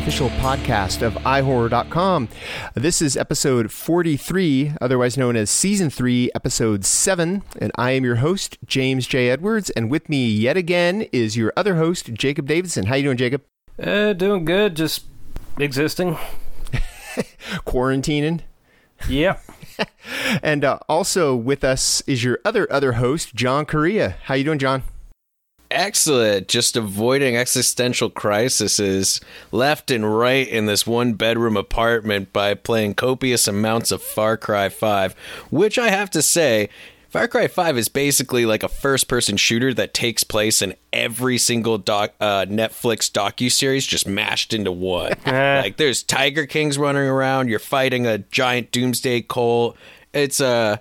official podcast of iHorror.com. This is episode 43, otherwise known as season 3, episode 7, and I am your host, James J. Edwards, and with me yet again is your other host, Jacob Davidson. How you doing, Jacob? Uh, doing good, just existing. Quarantining? Yep. and uh, also with us is your other other host, John Correa. How you doing, John? Excellent. Just avoiding existential crises left and right in this one bedroom apartment by playing copious amounts of Far Cry 5, which I have to say, Far Cry 5 is basically like a first person shooter that takes place in every single doc, uh, Netflix docu series just mashed into one. like there's Tiger Kings running around, you're fighting a giant doomsday cult. It's a uh,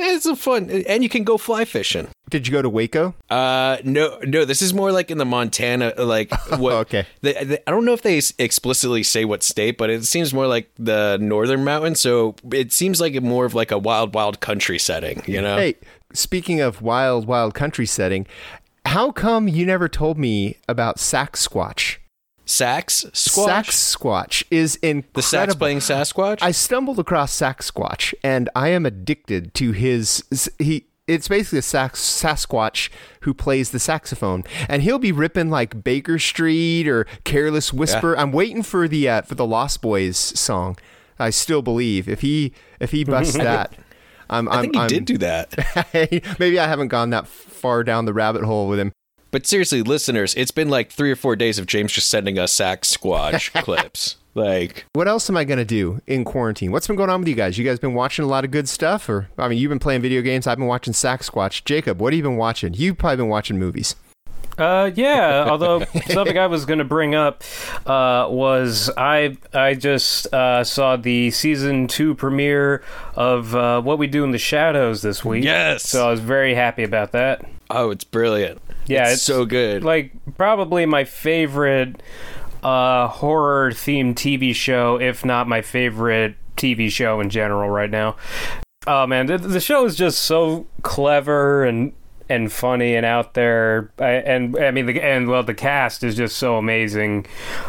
it's a fun and you can go fly fishing. Did you go to Waco? Uh, no, no. This is more like in the Montana, like what? okay. The, the, I don't know if they explicitly say what state, but it seems more like the northern mountains. So it seems like more of like a wild, wild country setting. You know. Hey, speaking of wild, wild country setting, how come you never told me about Sasquatch? Sax Squatch. Sasquatch is incredible. The sax playing Sasquatch. I stumbled across Sax Squatch, and I am addicted to his. He it's basically a sax, Sasquatch who plays the saxophone, and he'll be ripping like Baker Street or Careless Whisper. Yeah. I'm waiting for the uh, for the Lost Boys song. I still believe if he if he busts that. I'm, I'm, I think he I'm, did do that. maybe I haven't gone that far down the rabbit hole with him. But seriously, listeners, it's been like three or four days of James just sending us Sasquatch clips. Like, what else am I going to do in quarantine? What's been going on with you guys? You guys been watching a lot of good stuff, or I mean, you've been playing video games. I've been watching Sasquatch. Jacob, what have you been watching? You've probably been watching movies. Uh, yeah. Although something I was going to bring up uh, was I I just uh, saw the season two premiere of uh, What We Do in the Shadows this week. Yes. So I was very happy about that. Oh, it's brilliant. Yeah, it's, it's so good. Like probably my favorite uh, horror themed TV show, if not my favorite TV show in general right now. Oh man, the, the show is just so clever and and funny and out there. I, and I mean, the, and well, the cast is just so amazing.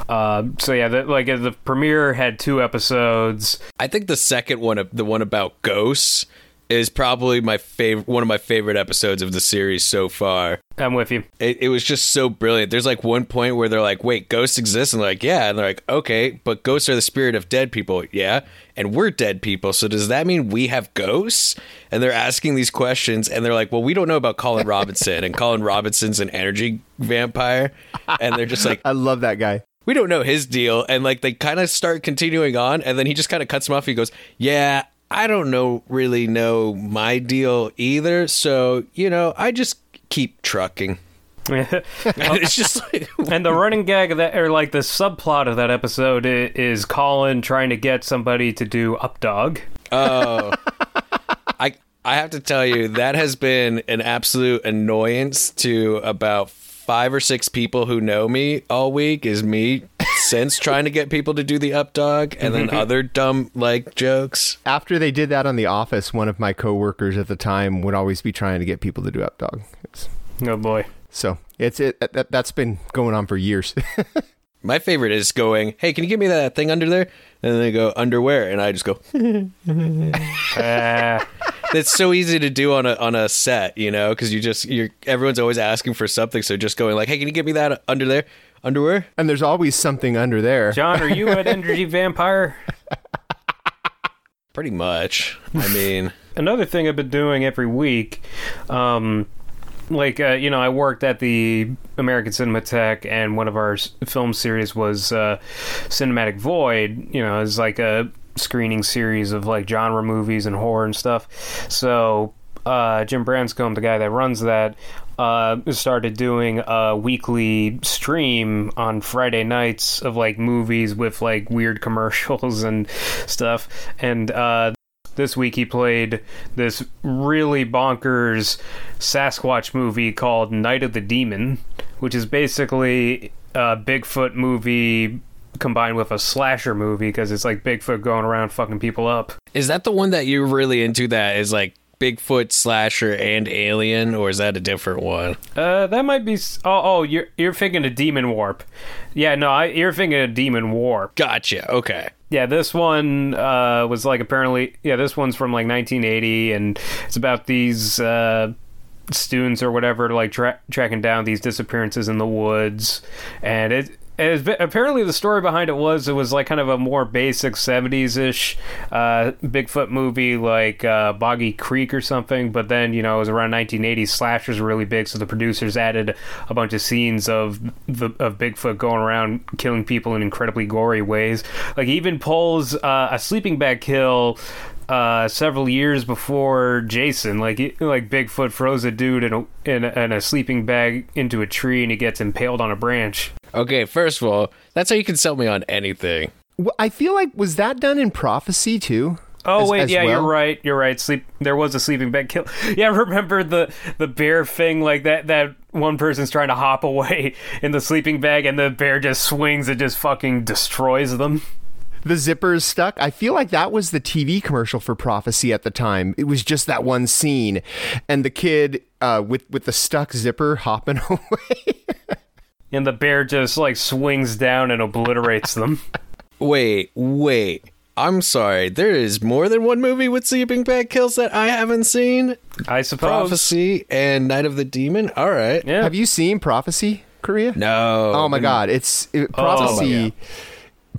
Uh, so yeah, the, like the premiere had two episodes. I think the second one, the one about ghosts, is probably my favorite one of my favorite episodes of the series so far. I'm with you. It, it was just so brilliant. There's like one point where they're like, "Wait, ghosts exist?" And they're like, "Yeah." And they're like, "Okay, but ghosts are the spirit of dead people." Yeah, and we're dead people. So does that mean we have ghosts? And they're asking these questions, and they're like, "Well, we don't know about Colin Robinson, and Colin Robinson's an energy vampire." And they're just like, "I love that guy." We don't know his deal, and like they kind of start continuing on, and then he just kind of cuts him off. He goes, "Yeah, I don't know really know my deal either. So, you know, I just keep trucking. it's just like, and the running gag of that, or like the subplot of that episode, is Colin trying to get somebody to do Updog. Oh, I I have to tell you that has been an absolute annoyance to about five or six people who know me all week. Is me since trying to get people to do the up dog and then other dumb like jokes. After they did that on The Office, one of my coworkers at the time would always be trying to get people to do up dog. It's, oh boy. So it's it that, that's been going on for years. My favorite is going, "Hey, can you give me that thing under there?" And then they go underwear, and I just go. uh, it's so easy to do on a on a set, you know, because you just you're everyone's always asking for something, so just going like, "Hey, can you give me that under there?" Underwear. And there's always something under there. John, are you an energy vampire? Pretty much. I mean, another thing I've been doing every week, um, like uh, you know, I worked at the American Cinematheque, and one of our film series was uh, Cinematic Void. You know, it's like a screening series of like genre movies and horror and stuff. So uh, Jim Branscome, the guy that runs that, uh, started doing a weekly stream on Friday nights of like movies with like weird commercials and stuff. And uh, this week he played this really bonkers Sasquatch movie called Night of the Demon, which is basically a Bigfoot movie combined with a slasher movie because it's like Bigfoot going around fucking people up. Is that the one that you're really into that is like Bigfoot slasher and Alien, or is that a different one? Uh, that might be. s- Oh, oh, you're you're thinking of Demon Warp. Yeah, no, I, you're thinking of Demon Warp. Gotcha. Okay. Yeah, this one uh, was like apparently. Yeah, this one's from like 1980, and it's about these uh, students or whatever like tra- tracking down these disappearances in the woods, and it. It's, apparently, the story behind it was it was like kind of a more basic '70s ish uh, Bigfoot movie, like uh, Boggy Creek or something. But then, you know, it was around 1980. Slashers were really big, so the producers added a bunch of scenes of the of Bigfoot going around killing people in incredibly gory ways. Like, he even pulls uh, a sleeping bag kill uh, several years before Jason. Like like Bigfoot throws a dude in a, in a in a sleeping bag into a tree and he gets impaled on a branch. Okay, first of all, that's how you can sell me on anything. Well, I feel like was that done in Prophecy too? Oh As- wait, as yeah, you're right. You're right. Sleep. There was a sleeping bag kill. Yeah, remember the the bear thing? Like that. That one person's trying to hop away in the sleeping bag, and the bear just swings and just fucking destroys them. The zipper is stuck. I feel like that was the TV commercial for Prophecy at the time. It was just that one scene, and the kid uh, with with the stuck zipper hopping away. And the bear just like swings down and obliterates them. Wait, wait. I'm sorry. There is more than one movie with sleeping bag kills that I haven't seen. I suppose. Prophecy and Night of the Demon. All right. Yeah. Have you seen Prophecy, Correa? No. Oh my God! It's it, Oh, prophecy.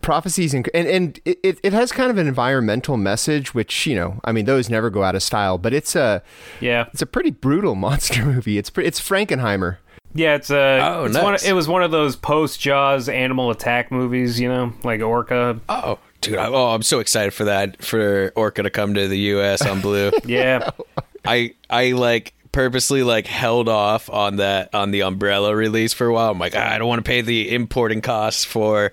Prophecies inc- and and it, it it has kind of an environmental message, which you know, I mean, those never go out of style. But it's a yeah. it's a pretty brutal monster movie. It's pre- it's Frankenheimer. Yeah, it's uh, Oh, it's one. nice. It was one of those post Jaws animal attack movies, you know, like Orca. Oh, dude. I, oh, I'm so excited for that. For Orca to come to the U.S. on Blue. Yeah, I I like purposely like held off on that on the Umbrella release for a while. I'm like, "Ah, I don't want to pay the importing costs for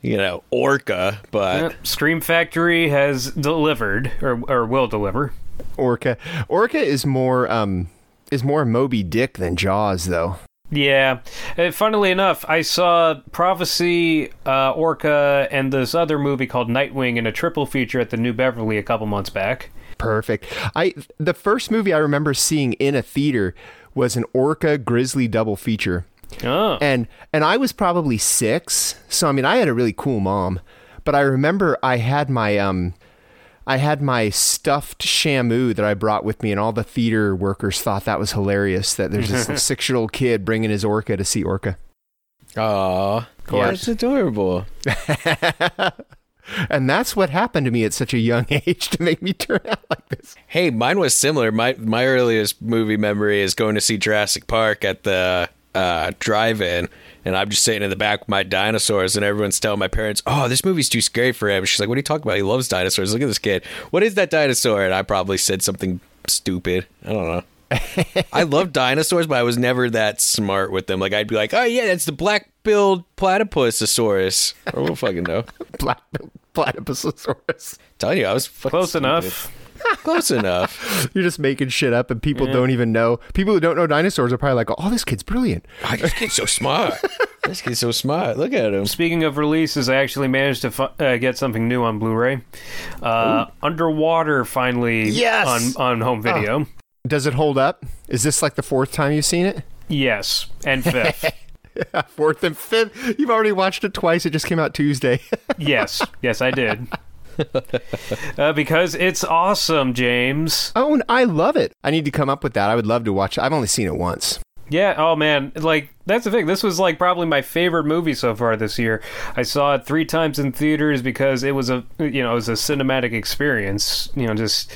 you know Orca, but Yep. Scream Factory has delivered or or will deliver. Orca. Orca is more um is more Moby Dick than Jaws, though. Yeah, uh, funnily enough, I saw Prophecy, uh, Orca, and this other movie called Nightwing in a triple feature at the New Beverly a couple months back. Perfect. I the first movie I remember seeing in a theater was an Orca Grizzly double feature. Oh, and and I was probably six, so I mean I had a really cool mom. But I remember I had my um, I had my stuffed Shamu that I brought with me, and all the theater workers thought that was hilarious. That there's this six year old kid bringing his orca to see orca, aw, course. that's adorable. and that's what happened to me at such a young age to make me turn out like this. Hey, mine was similar. My my earliest movie memory is going to see Jurassic Park at the uh, drive-in, and I'm just sitting in the back with my dinosaurs, and everyone's telling my parents, "Oh, this movie's too scary for him." She's like, "What are you talking about? He loves dinosaurs. Look at this kid. What is that dinosaur?" And I probably said something stupid. I don't know. I love dinosaurs, but I was never that smart with them. Like I'd be like, "Oh yeah, that's the black-billed platypusosaurus." Or we'll fucking know. Black platypusosaurus. telling you, I was fucking close stupid. enough. Close enough. You're just making shit up, and people don't even know. People who don't know dinosaurs are probably like, "Oh, this kid's brilliant." God, this kid's so smart. this kid's so smart. Look at him. Speaking of releases, I actually managed to fu- uh, get something new on Blu-ray. Uh, Underwater finally Yes! on on home video. Does it hold up? Is this like the fourth time you've seen it? Yes, and fifth. Fourth and fifth. You've already watched it twice. It just came out Tuesday. yes, yes, I did. uh, because it's awesome, James. oh, and I love it. I need to come up with that. I would love to watch it. I've only seen it once. Yeah, oh man, like that's the thing. This was like probably my favorite movie so far this year. I saw it 3 times in theaters because it was a you know, it was a cinematic experience, you know, just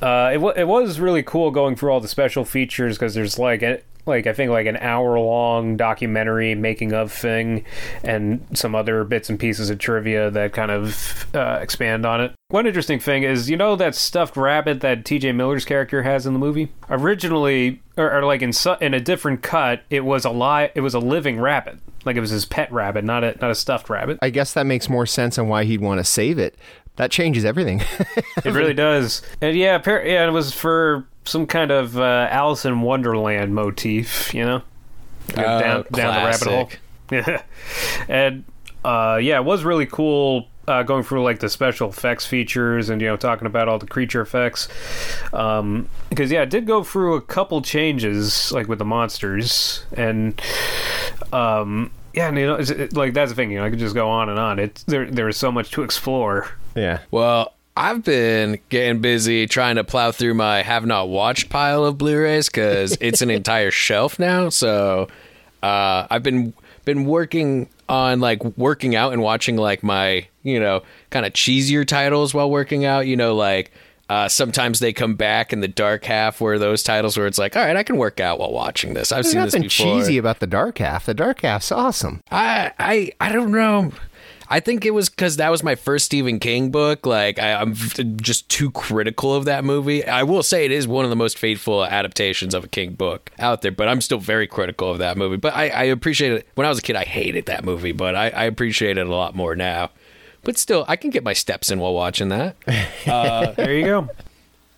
uh it, wa it was really cool going through all the special features because there's like like I think like an hour long documentary making of thing and some other bits and pieces of trivia that kind of uh, expand on it. One interesting thing is, you know, that stuffed rabbit that T.J. Miller's character has in the movie. Originally, or, or like in su- in a different cut, it was a li- It was a living rabbit, like it was his pet rabbit, not a not a stuffed rabbit. I guess that makes more sense on why he'd want to save it. That changes everything. It really does. And yeah, yeah, it was for some kind of uh, Alice in Wonderland motif, you know, Oh, down down the rabbit hole. Yeah, and uh, yeah, it was really cool uh, going through like the special effects features and you know talking about all the creature effects. Um, because yeah, it did go through a couple changes like with the monsters and um, yeah, and, you know, it's, it, like that's the thing. You know, I could just go on and on. It's there. There is so much to explore. Yeah. Well, I've been getting busy trying to plow through my have not watched pile of Blu-rays because it's an entire shelf now. So uh, I've been been working on like working out and watching like my you know kind of cheesier titles while working out. You know, like uh, sometimes they come back in the dark half where those titles where it's like, all right, I can work out while watching this. I've There's seen this nothing before. cheesy about the dark half. The dark half's awesome. I I I don't know. I think it was because that was my first Stephen King book. Like I, I'm v- just too critical of that movie. I will say it is one of the most faithful adaptations of a King book out there, but I'm still very critical of that movie. But I, I appreciate it. When I was a kid, I hated that movie, but I, I appreciate it a lot more now. But still, I can get my steps in while watching that. There you go.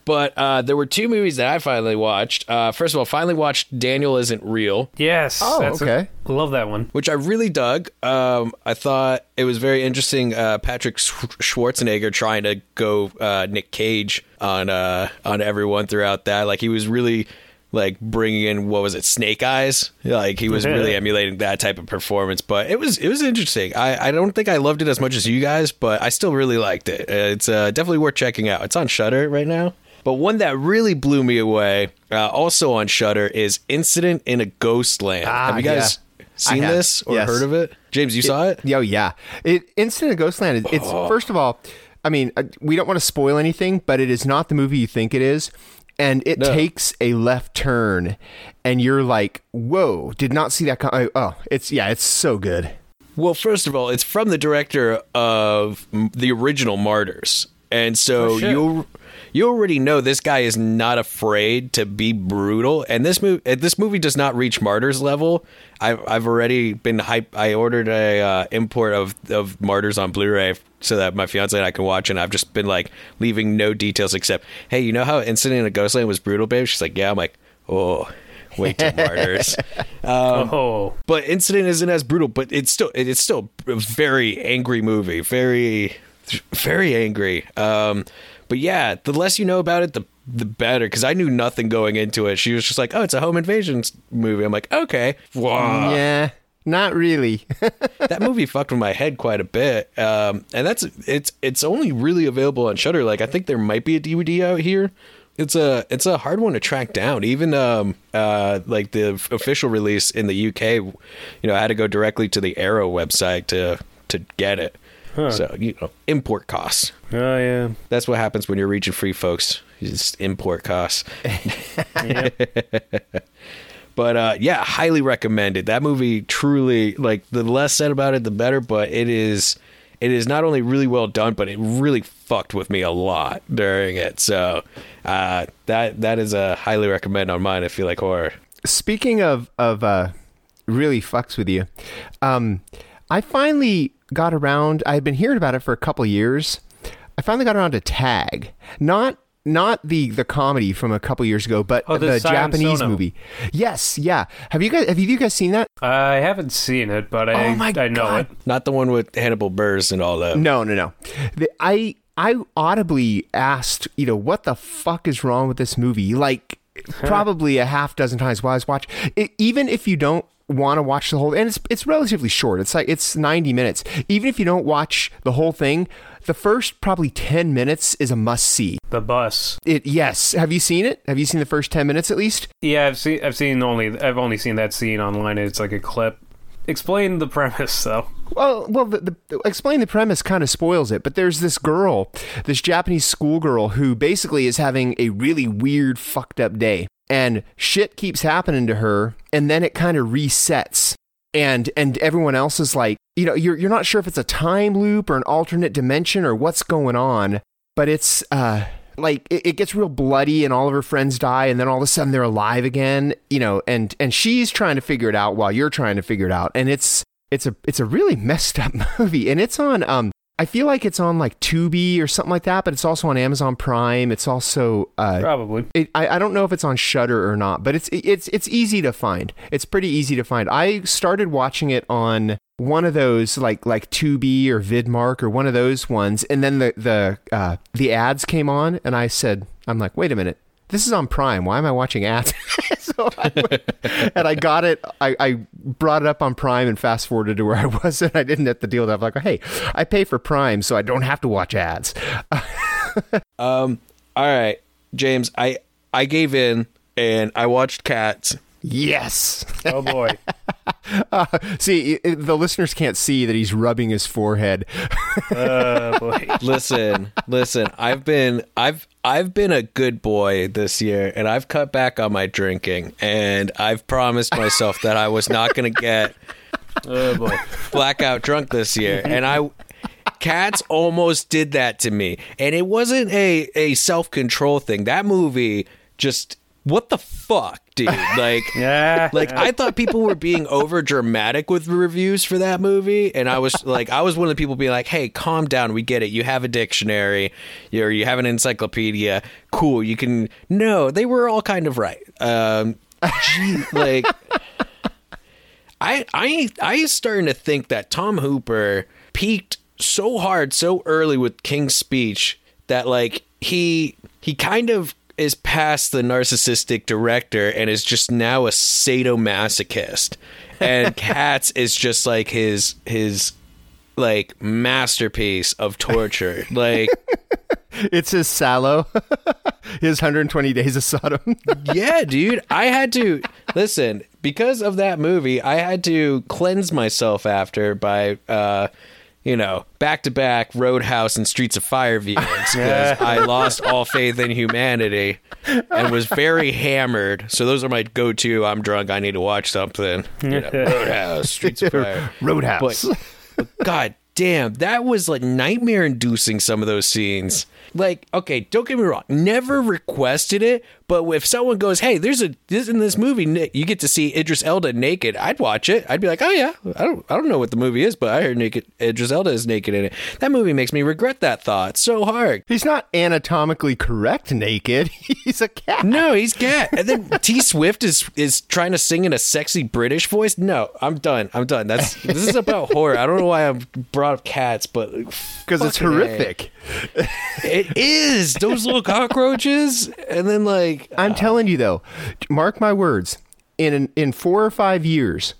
But uh, there were two movies that I finally watched. Uh, first of all, finally watched Daniel Isn't Real. Yes. Oh, that's okay. I love that one. which I really dug. Um, I thought it was very interesting. Uh, Patrick Sch- Schwarzenegger trying to go uh, Nick Cage on uh, on everyone throughout that. Like he was really like bringing in what was it, Snake Eyes? Like he was really emulating that type of performance. But it was it was interesting. I, I don't think I loved it as much as you guys, but I still really liked it. Uh, It's uh, definitely worth checking out. It's on Shudder right now. But one that really blew me away, uh, also on Shudder, is Incident in a Ghostland. Ah, Have you guys yeah. seen this or Yes. heard of it? James, you saw it? Yo, yeah. It Instant of Ghostland. It's, it's first of all, I mean, uh, we don't want to spoil anything, but it is not the movie you think it is, and it No. takes a left turn, and you're like, "Whoa!" Did not see that. Com- oh, it's yeah, it's so good. Well, first of all, it's from the director of the original Martyrs, and so Oh, shit. You already know this guy is not afraid to be brutal. And this movie this movie does not reach Martyrs level. I've I've already been hype. I ordered a uh, import of of Martyrs on Blu-ray so that my fiance and I can watch. And I've just been like leaving no details except, hey, you know how Incident at Ghostland was brutal, babe? She's like, yeah. I'm like, oh. Wait till Martyrs. Um, oh, but incident isn't as brutal but it's still it's still a very angry movie very very angry um but yeah the less you know about it the the better because i knew nothing going into it. She was just like oh it's a home invasion movie. I'm like okay. Wow yeah, not really. that movie fucked with my head quite a bit. Um and that's it's it's only really available on Shudder. Like i think there might be a dvd out here. It's a it's a hard one to track down. Even um uh like the official release in the uk you know i had to go directly to the arrow website to to get it so you know import costs oh yeah. that's what happens when you're reaching free folks it's import costs But uh, yeah, highly recommended. That movie truly like the less said about it, the better. But it is it is not only really well done, but it really fucked with me a lot during it. So uh, that that is a highly recommend on mine. if you like horror. Speaking of of uh, really fucks with you, um, I finally got around. I had been hearing about it for a couple years. I finally got around to Tag, not not the the comedy from a couple years ago, but Oh, the the Japanese Sono. movie. Yes, yeah. Have you guys have you guys seen that? I haven't seen it, but I Oh my I know God. it. Not the one with Hannibal Buress and all that. No, no, no. The, I I audibly asked, you know, what the fuck is wrong with this movie? Like probably a half dozen times while I was watching. It, even if you don't want to watch the whole, and it's it's relatively short. It's like it's ninety minutes. Even if you don't watch the whole thing, the first probably ten minutes is a must see. The bus. It yes. Have you seen it? Have you seen the first ten minutes at least? Yeah, I've seen. I've seen only. I've only seen that scene online. It's like a clip. Explain the premise, though. Well, well, the, the, explain the premise kind of spoils it, but there's this girl, this Japanese schoolgirl who basically is having a really weird, fucked up day, and shit keeps happening to her, and then it kind of resets, and and everyone else is like, you know, you're you're not sure if it's a time loop or an alternate dimension or what's going on, but it's uh like it, it gets real bloody and all of her friends die and then all of a sudden they're alive again you know and and she's trying to figure it out while you're trying to figure it out and it's it's a it's a really messed up movie and it's on um I feel like it's on like Tubi or something like that, but it's also on Amazon Prime. It's also uh, Probably. it, I, I don't know if it's on Shudder or not, but it's it's it's easy to find. It's pretty easy to find. I started watching it on one of those like like Tubi or Vidmark or one of those ones, and then the the uh, the ads came on, and I said, I'm like, wait a minute, this is on Prime. Why am I watching ads? so I went, and I got it. I, I brought it up on Prime and fast forwarded to where I was, and I didn't have to deal with that. I'm like, hey, I pay for Prime, so I don't have to watch ads. Um, all right, James, I I gave in and I watched Cats. Yes. Oh boy. Uh, see, i- i- the listeners can't see that he's rubbing his forehead. Oh boy. Listen, listen. I've been I've I've been a good boy this year, and I've cut back on my drinking, and I've promised myself that I was not going to get Oh boy. blackout drunk this year, and I. Cats almost did that to me, and it wasn't a a self control thing. That movie just what the fuck, dude? Like, Yeah. like I thought people were being over dramatic with reviews for that movie, and I was like, I was one of the people being like, "Hey, calm down. We get it. You have a dictionary, or you have an encyclopedia. Cool. You can." No, they were all kind of right. Um, gee, like. I I I starting to think that Tom Hooper peaked so hard so early with King's Speech that like he he kind of is past the narcissistic director and is just now a sadomasochist. And Cats is just like his his like masterpiece of torture. Like It's his Salò, his 120 Days of Sodom. yeah, dude. I had to listen because of that movie. I had to cleanse myself after by, uh, you know, back to back Roadhouse and Streets of Fire viewings because I lost all faith in humanity and was very hammered. So those are my go to. I'm drunk. I need to watch something. You know, Roadhouse, Streets of Fire. Roadhouse. But, but God damn, that was like nightmare inducing some of those scenes. Like, okay, don't get me wrong, never requested it, but if someone goes, "Hey, there's a this in this movie, Nick, you get to see Idris Elba naked," I'd watch it. I'd be like, "Oh yeah, I don't, I don't know what the movie is, but I heard naked Idris Elba is naked in it." That movie makes me regret that thought so hard. He's not anatomically correct naked. He's a cat. No, he's cat. And then T Swift is is trying to sing in a sexy British voice. No, I'm done. I'm done. That's this is about horror. I don't know why I brought up cats, but Because it's fucking A. horrific. It is those little cockroaches, and then like I'm telling you though, mark my words. In in four or five years,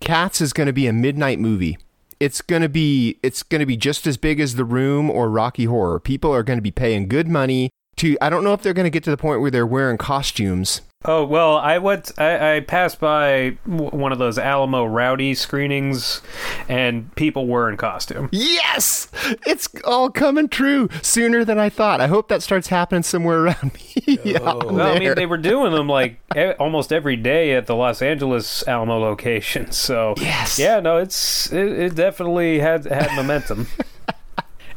Cats is going to be a midnight movie. It's going to be it's going to be just as big as The Room or Rocky Horror. People are going to be paying good money to. I don't know if they're going to get to the point where they're wearing costumes. Oh well, I went. I, I passed by one of those Alamo Rowdy screenings, and people were in costume. Yes, it's all coming true sooner than I thought. I hope that starts happening somewhere around me. Oh. Yeah, Well, I mean, they were doing them like e- almost every day at the Los Angeles Alamo location. So Yes. yeah, no, it's it, it definitely had had momentum.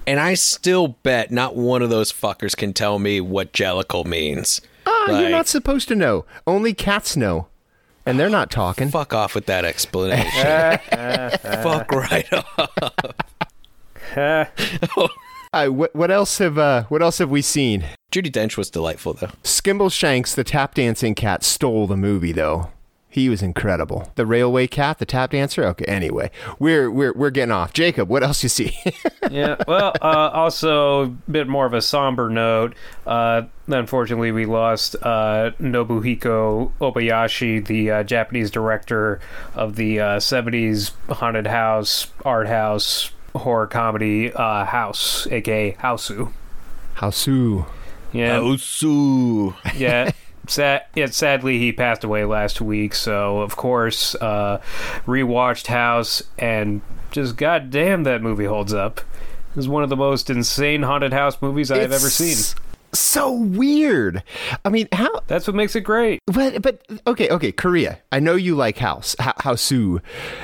and I still bet not one of those fuckers can tell me what Jellicle means. Ah, you're not supposed to know. Only cats know, and they're not talking. Fuck off with that explanation. Fuck right off. Uh, what, what else have uh, What else have we seen? Judi Dench was delightful though. Skimbleshanks, the tap dancing cat, stole the movie though. He was incredible. The railway cat, the tap dancer. Okay, anyway, we're we're we're getting off. Jacob, what else you see? yeah. Well, uh, also a bit more of a somber note. Uh, unfortunately, we lost uh, Nobuhiko Obayashi, the uh, Japanese director of the uh, '70s haunted house, art house, horror comedy uh, House, aka Hausu. Hausu. Yeah, Osu. yeah. Sad, yeah, sadly, he passed away last week. So, of course, uh, rewatched House, and just goddamn, that movie holds up. It is one of the most insane haunted house movies I've ever seen. So weird. I mean, how? That's what makes it great. But but okay okay Correa. I know you like House Ha- Hausu.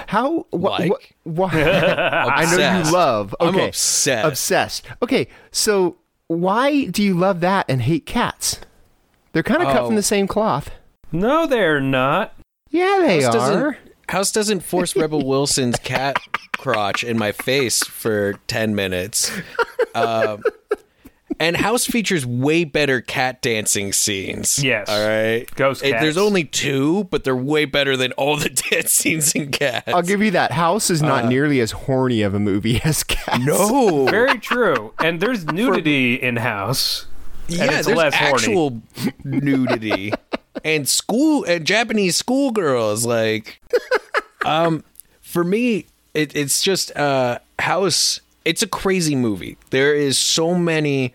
How? Wh- Like? wh- wh- I know you love. I'm Okay, obsessed. Obsessed. Okay, so why do you love that and hate cats? They're kind of cut Oh. from the same cloth. No, they're not. Yeah, they House doesn't, are. House doesn't force Rebel Wilson's cat crotch in my face for 10 minutes. Um, and House features way better cat dancing scenes. Yes. All right. Ghost Eh, There's cats. only two, but they're way better than all the dance scenes in Cats. I'll give you that. House is not nearly as horny of a movie as Cats. no. Very true. And there's nudity in House. Yeah, there's actual nudity and school and Japanese schoolgirls. Like, um, for me, it, it's just uh, House. It's a crazy movie. There is so many.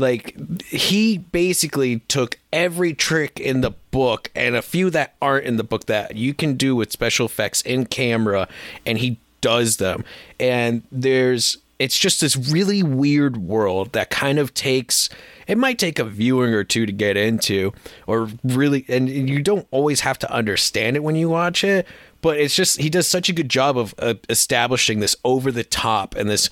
Like he basically took every trick in the book and a few that aren't in the book that you can do with special effects in camera, and he does them. And there's it's just this really weird world that kind of takes it might take a viewing or two to get into or really and you don't always have to understand it when you watch it but it's just he does such a good job of uh, establishing this over the top and this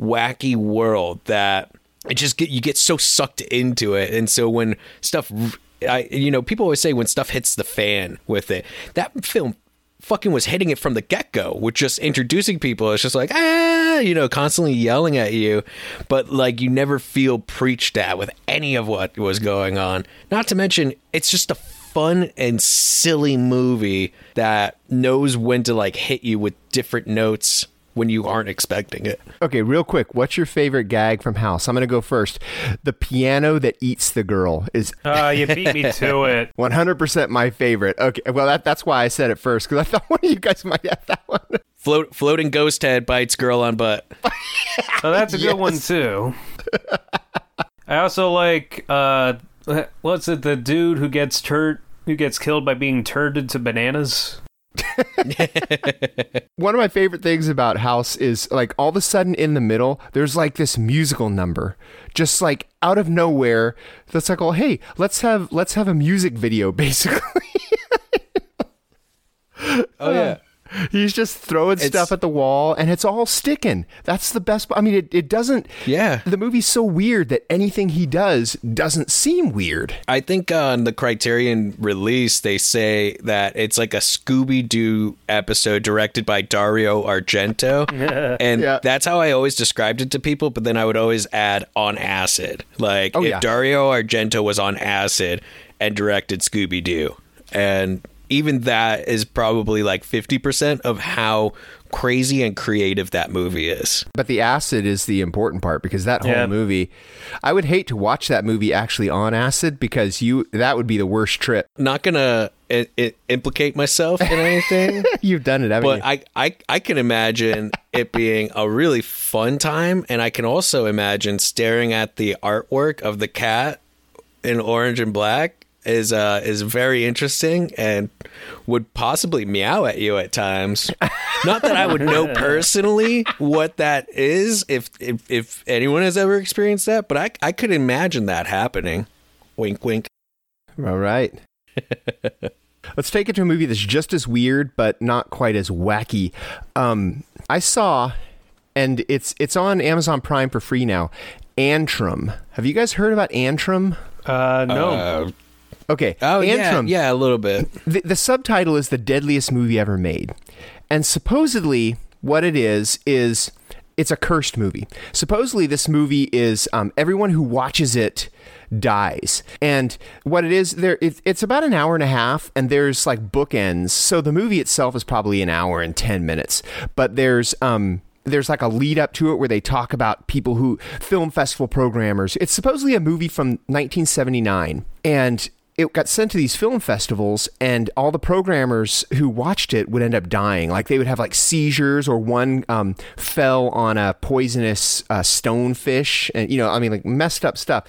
wacky world that it just get you get so sucked into it. And so when stuff I you know people always say when stuff hits the fan with it that film fucking was hitting it from the get go with just introducing people. It's just like, ah, you know, constantly yelling at you, but like you never feel preached at with any of what was going on. Not to mention, it's just a fun and silly movie that knows when to like hit you with different notes when you aren't expecting it. Okay, real quick. What's your favorite gag from House? I'm going to go first. The piano that eats the girl is Uh, you beat me to it. 100% my favorite. Okay, well, that, that's why I said it first, because I thought one of you guys might have that one. Float, floating ghost head bites girl on butt. Oh, that's a good one too. I also like uh, what's it? The dude who gets turned, who gets killed by being turned into bananas. One of my favorite things about House is like all of a sudden in the middle, there's like this musical number, just like out of nowhere. That's like, oh hey, let's have let's have a music video, basically. Oh yeah. He's just throwing stuff at the wall, and it's all sticking. That's the best. I mean, it, it doesn't. Yeah. The movie's so weird that anything he does doesn't seem weird. I think on the Criterion release, they say that it's like a Scooby Doo episode directed by Dario Argento. and Yeah. that's how I always described it to people, but then I would always add on acid. Like, Oh, if yeah. Dario Argento was on acid and directed Scooby Doo. And even that is probably like 50% of how crazy and creative that movie is. But the acid is the important part because that whole Yeah. movie, I would hate to watch that movie actually on acid because you that would be the worst trip. Not gonna i- i- implicate myself in anything. You've done it, haven't but you? I, I I can imagine it being a really fun time, and I can also imagine staring at the artwork of the cat in orange and black is uh is very interesting and would possibly meow at you at times. Not that I would know personally what that is if if, if anyone has ever experienced that, but I I could imagine that happening. Wink, wink. All right. Let's take it to a movie that's just as weird, but not quite as wacky. Um, I saw, and it's it's on Amazon Prime for free now. Antrum. Have you guys heard about Antrum? Uh, no. Uh, Okay. oh yeah, Antrum. yeah, a little bit. the, the subtitle is the deadliest movie ever made and supposedly what it is is it's a cursed movie supposedly this movie is um, everyone who watches it dies and what it is there it, it's about an hour and a half and there's like bookends so the movie itself is probably an hour and 10 minutes but there's um there's like a lead up to it where they talk about people who film festival programmers. It's supposedly a movie from 1979 and it got sent to these film festivals and all the programmers who watched it would end up dying. Like they would have like seizures or one um, fell on a poisonous uh, stonefish and you know i mean like messed up stuff.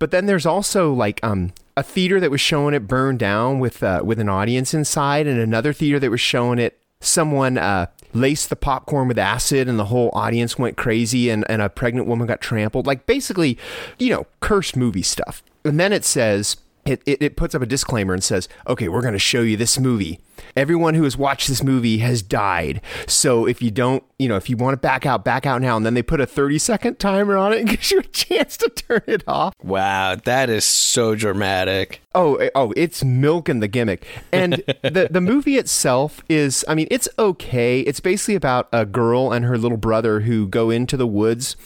But then there's also like um, a theater that was showing it burned down with uh, with an audience inside and another theater that was showing it someone uh, laced the popcorn with acid and the whole audience went crazy and, and a pregnant woman got trampled. Like basically you know cursed movie stuff. And then it says it, it, it puts up a disclaimer and says, okay, we're going to show you this movie. Everyone who has watched this movie has died. So if you don't, you know, if you want to back out, back out now. And then they put a 30 second timer on it and gives you a chance to turn it off. Wow, that is so dramatic. Oh, eh, oh, it's milking the gimmick. And the the movie itself is, I mean, it's okay. It's basically about a girl and her little brother who go into the woods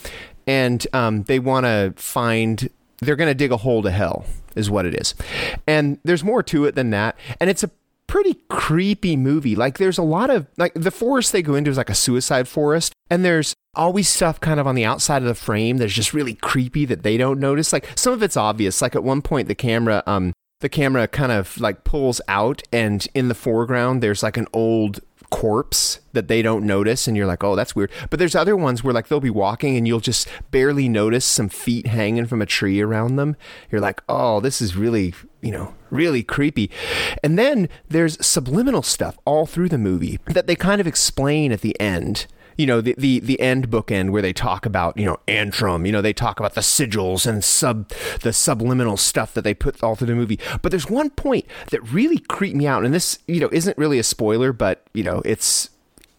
and um, they want to find. They're going to dig a hole to hell, is what it is, and there's more to it than that. And it's a pretty creepy movie. Like there's a lot of like the forest they go into is like a suicide forest, and there's always stuff kind of on the outside of the frame that's just really creepy that they don't notice. Like some of it's obvious. Like at one point the camera um the camera kind of like pulls out and in the foreground there's like an old corpse that they don't notice and you're like oh that's weird. But there's other ones where like they'll be walking and you'll just barely notice some feet hanging from a tree around them. You're like oh this is really you know really creepy. And then there's subliminal stuff all through the movie that they kind of explain at the end you know the, the the end bookend where they talk about you know Antrum, you know they talk about the sigils and sub the subliminal stuff that they put all through the movie. But there's one point that really creeped me out, and this you know isn't really a spoiler, but you know it's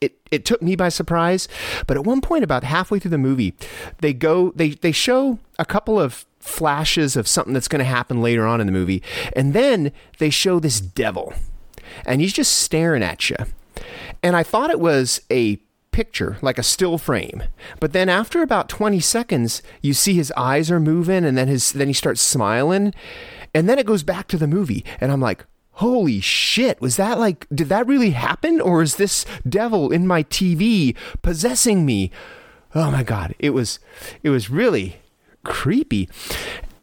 it, it took me by surprise. But at one point, about halfway through the movie, they go they they show a couple of flashes of something that's going to happen later on in the movie, and then they show this devil, and he's just staring at you. And I thought it was a picture, like a still frame. But then after about 20 seconds, you see his eyes are moving and then his then he starts smiling. And then it goes back to the movie and I'm like, "Holy shit, was that like did that really happen or is this devil in my TV possessing me?" Oh my god, it was it was really creepy.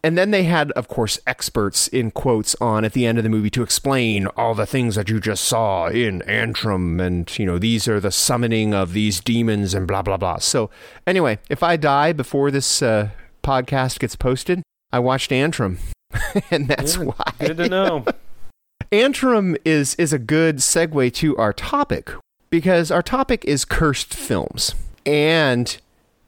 And then they had, of course, experts in quotes on at the end of the movie to explain all the things that you just saw in Antrum. And, you know, these are the summoning of these demons and blah, blah, blah. So, anyway, if I die before this uh, podcast gets posted, I watched Antrum. and that's Yeah, why. Good to know. Antrim is, is a good segue to our topic because our topic is cursed films. And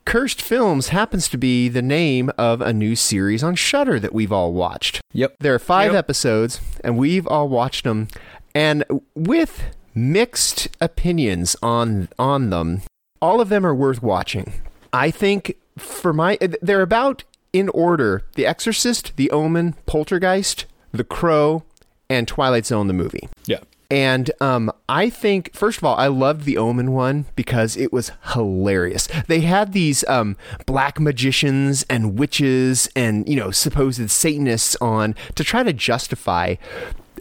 Cursed Films happens to be the name of a new series on Shudder that we've all watched. Yep. There are five Yep. episodes, and we've all watched them, and with mixed opinions on on them. All of them are worth watching. I think for my they're about in order: The Exorcist, The Omen, Poltergeist, The Crow, and Twilight Zone the movie. Yeah. And um, I think, first of all, I loved the Omen one because it was hilarious. They had these um, black magicians and witches and, you know, supposed Satanists on to try to justify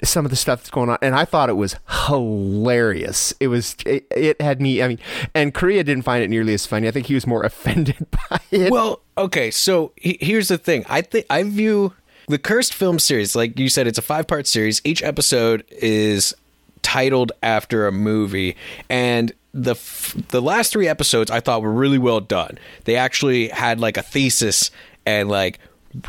some of the stuff that's going on. And I thought it was hilarious. It was, it, it had me, I mean, and Correa didn't find it nearly as funny. I think he was more offended by it. Well, okay, so he- here's the thing. I think I view the Cursed film series, like you said, it's a five part series. Each episode is titled after a movie, and the f- the last three episodes I thought were really well done. They actually had like a thesis and like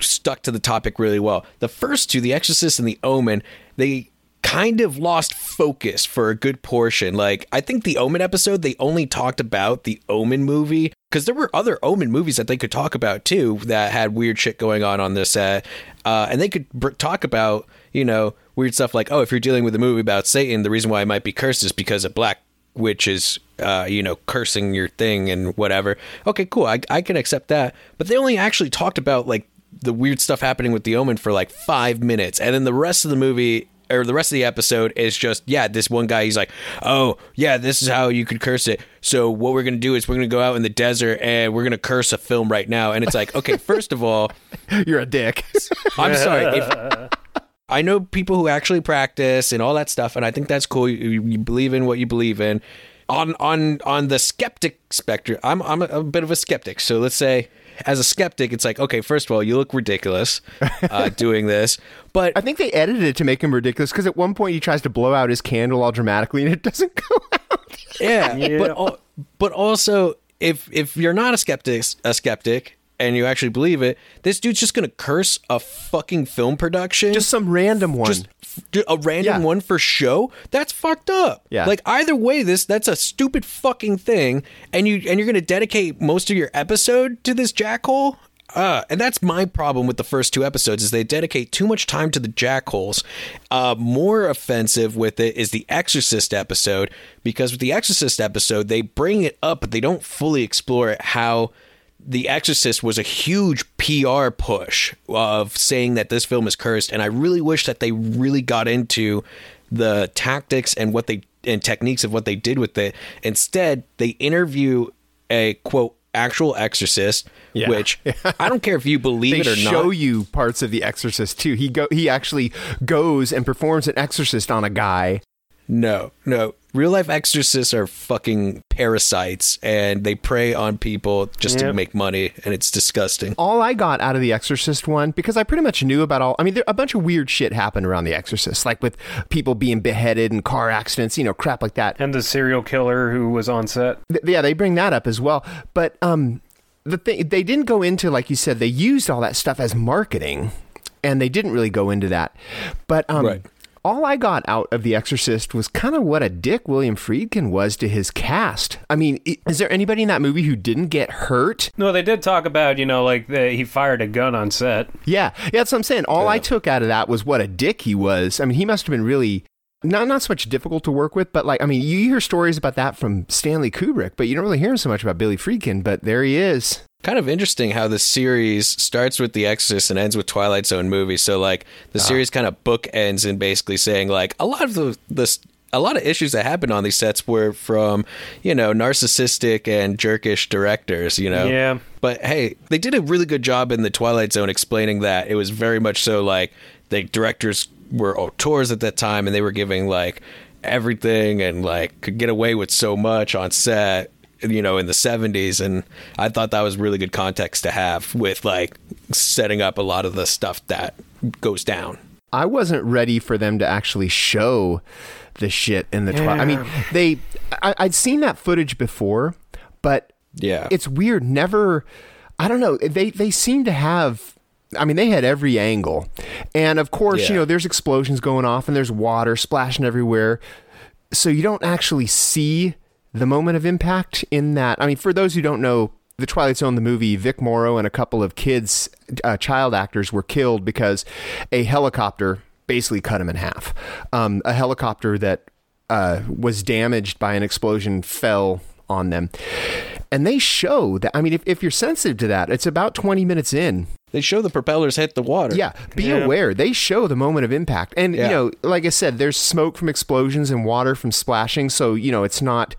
stuck to the topic really well. The first two, The Exorcist and The Omen, they kind of lost focus for a good portion. Like I think the Omen episode they only talked about the Omen movie because there were other Omen movies that they could talk about too that had weird shit going on on this set, uh, and they could br- talk about you know weird stuff like oh if you're dealing with a movie about Satan, the reason why it might be cursed is because a black witch is uh, you know cursing your thing and whatever. Okay, cool, I, I can accept that, but they only actually talked about like the weird stuff happening with the Omen for like five minutes, and then the rest of the movie or the rest of the episode is just yeah, this one guy he's like, oh yeah, this is how you could curse it. So what we're gonna do is we're gonna go out in the desert and we're gonna curse a film right now, and it's like okay, first of all, You're a dick. I'm sorry. If, I know people who actually practice and all that stuff, and I think that's cool. You, you believe in what you believe in. On on on the skeptic spectrum, I'm I'm a, a bit of a skeptic. So let's say, as a skeptic, it's like, okay, first of all, you look ridiculous uh, doing this, but I think they edited it to make him ridiculous because at one point he tries to blow out his candle all dramatically and it doesn't go out. yeah, Yeah. but but also if if you're not a skeptic a skeptic and you actually believe it, this dude's just gonna curse a fucking film production. Just some random one. just a random Yeah. one for show that's fucked up Yeah. like either way this that's a stupid fucking thing and you and you're gonna dedicate most of your episode to this jackhole uh, and that's my problem with the first two episodes is they dedicate too much time to the jackholes. Uh, more offensive with it is the Exorcist episode because with the Exorcist episode they bring it up but they don't fully explore it how the Exorcist was a huge PR push of saying that this film is cursed, and I really wish that they really got into the tactics and what they and techniques of what they did with it. Instead, they interview a quote actual Exorcist, Yeah. which I don't care if you believe it or show not. Show you parts of The Exorcist too. He go he actually goes and performs an exorcist on a guy. No, no. Real life exorcists are fucking parasites and they prey on people just to make money and it's disgusting. All I got out of the Exorcist one because I pretty much knew about all. I mean, there, a bunch of weird shit happened around the Exorcist, like with people being beheaded and car accidents, you know, crap like that. And the serial killer who was on set. Th- yeah, they bring that up as well. But um, the thing they didn't go into, like you said, they used all that stuff as marketing, and they didn't really go into that. But um, Right. All I got out of The Exorcist was kind of what a dick William Friedkin was to his cast. I mean, is there anybody in that movie who didn't get hurt? No, they did talk about, you know, like the, he fired a gun on set. Yeah, yeah, that's what I'm saying. All I took out of that was what a dick he was. I mean, he must have been really. Not, not so much difficult to work with, but like I mean, you hear stories about that from Stanley Kubrick, but you don't really hear him so much about Billy Friedkin. But there he is. Kind of interesting how the series starts with The Exorcist and ends with Twilight Zone movies. So like the ah. series kind of bookends in basically saying like a lot of the the a lot of issues that happened on these sets were from, you know, narcissistic and jerkish directors, you know. Yeah. But hey, they did a really good job in the Twilight Zone explaining that it was very much so like the directors were auteurs at that time and they were giving like everything and like could get away with so much on set you know in the 70s and i thought that was really good context to have with like setting up a lot of the stuff that goes down I wasn't ready for them to actually show the shit in the Twilight. I mean, they I, I'd seen that footage before, but yeah it's weird. Never, I don't know. They they seem to have. I mean, they had every angle, and of course, you know, there's explosions going off, and there's water splashing everywhere, so you don't actually see the moment of impact in that. I mean, for those who don't know. The Twilight Zone, the movie, Vic Morrow and a couple of kids, uh, child actors, were killed because a helicopter basically cut him in half. Um, a helicopter that uh, was damaged by an explosion fell on them. And they show that, I mean, if, if you're sensitive to that, it's about 20 minutes in. They show the propellers hit the water Yeah, be Yeah. aware. They show the moment of impact. And, Yeah. you know, like I said, there's smoke from explosions and water from splashing. So, you know, it's not,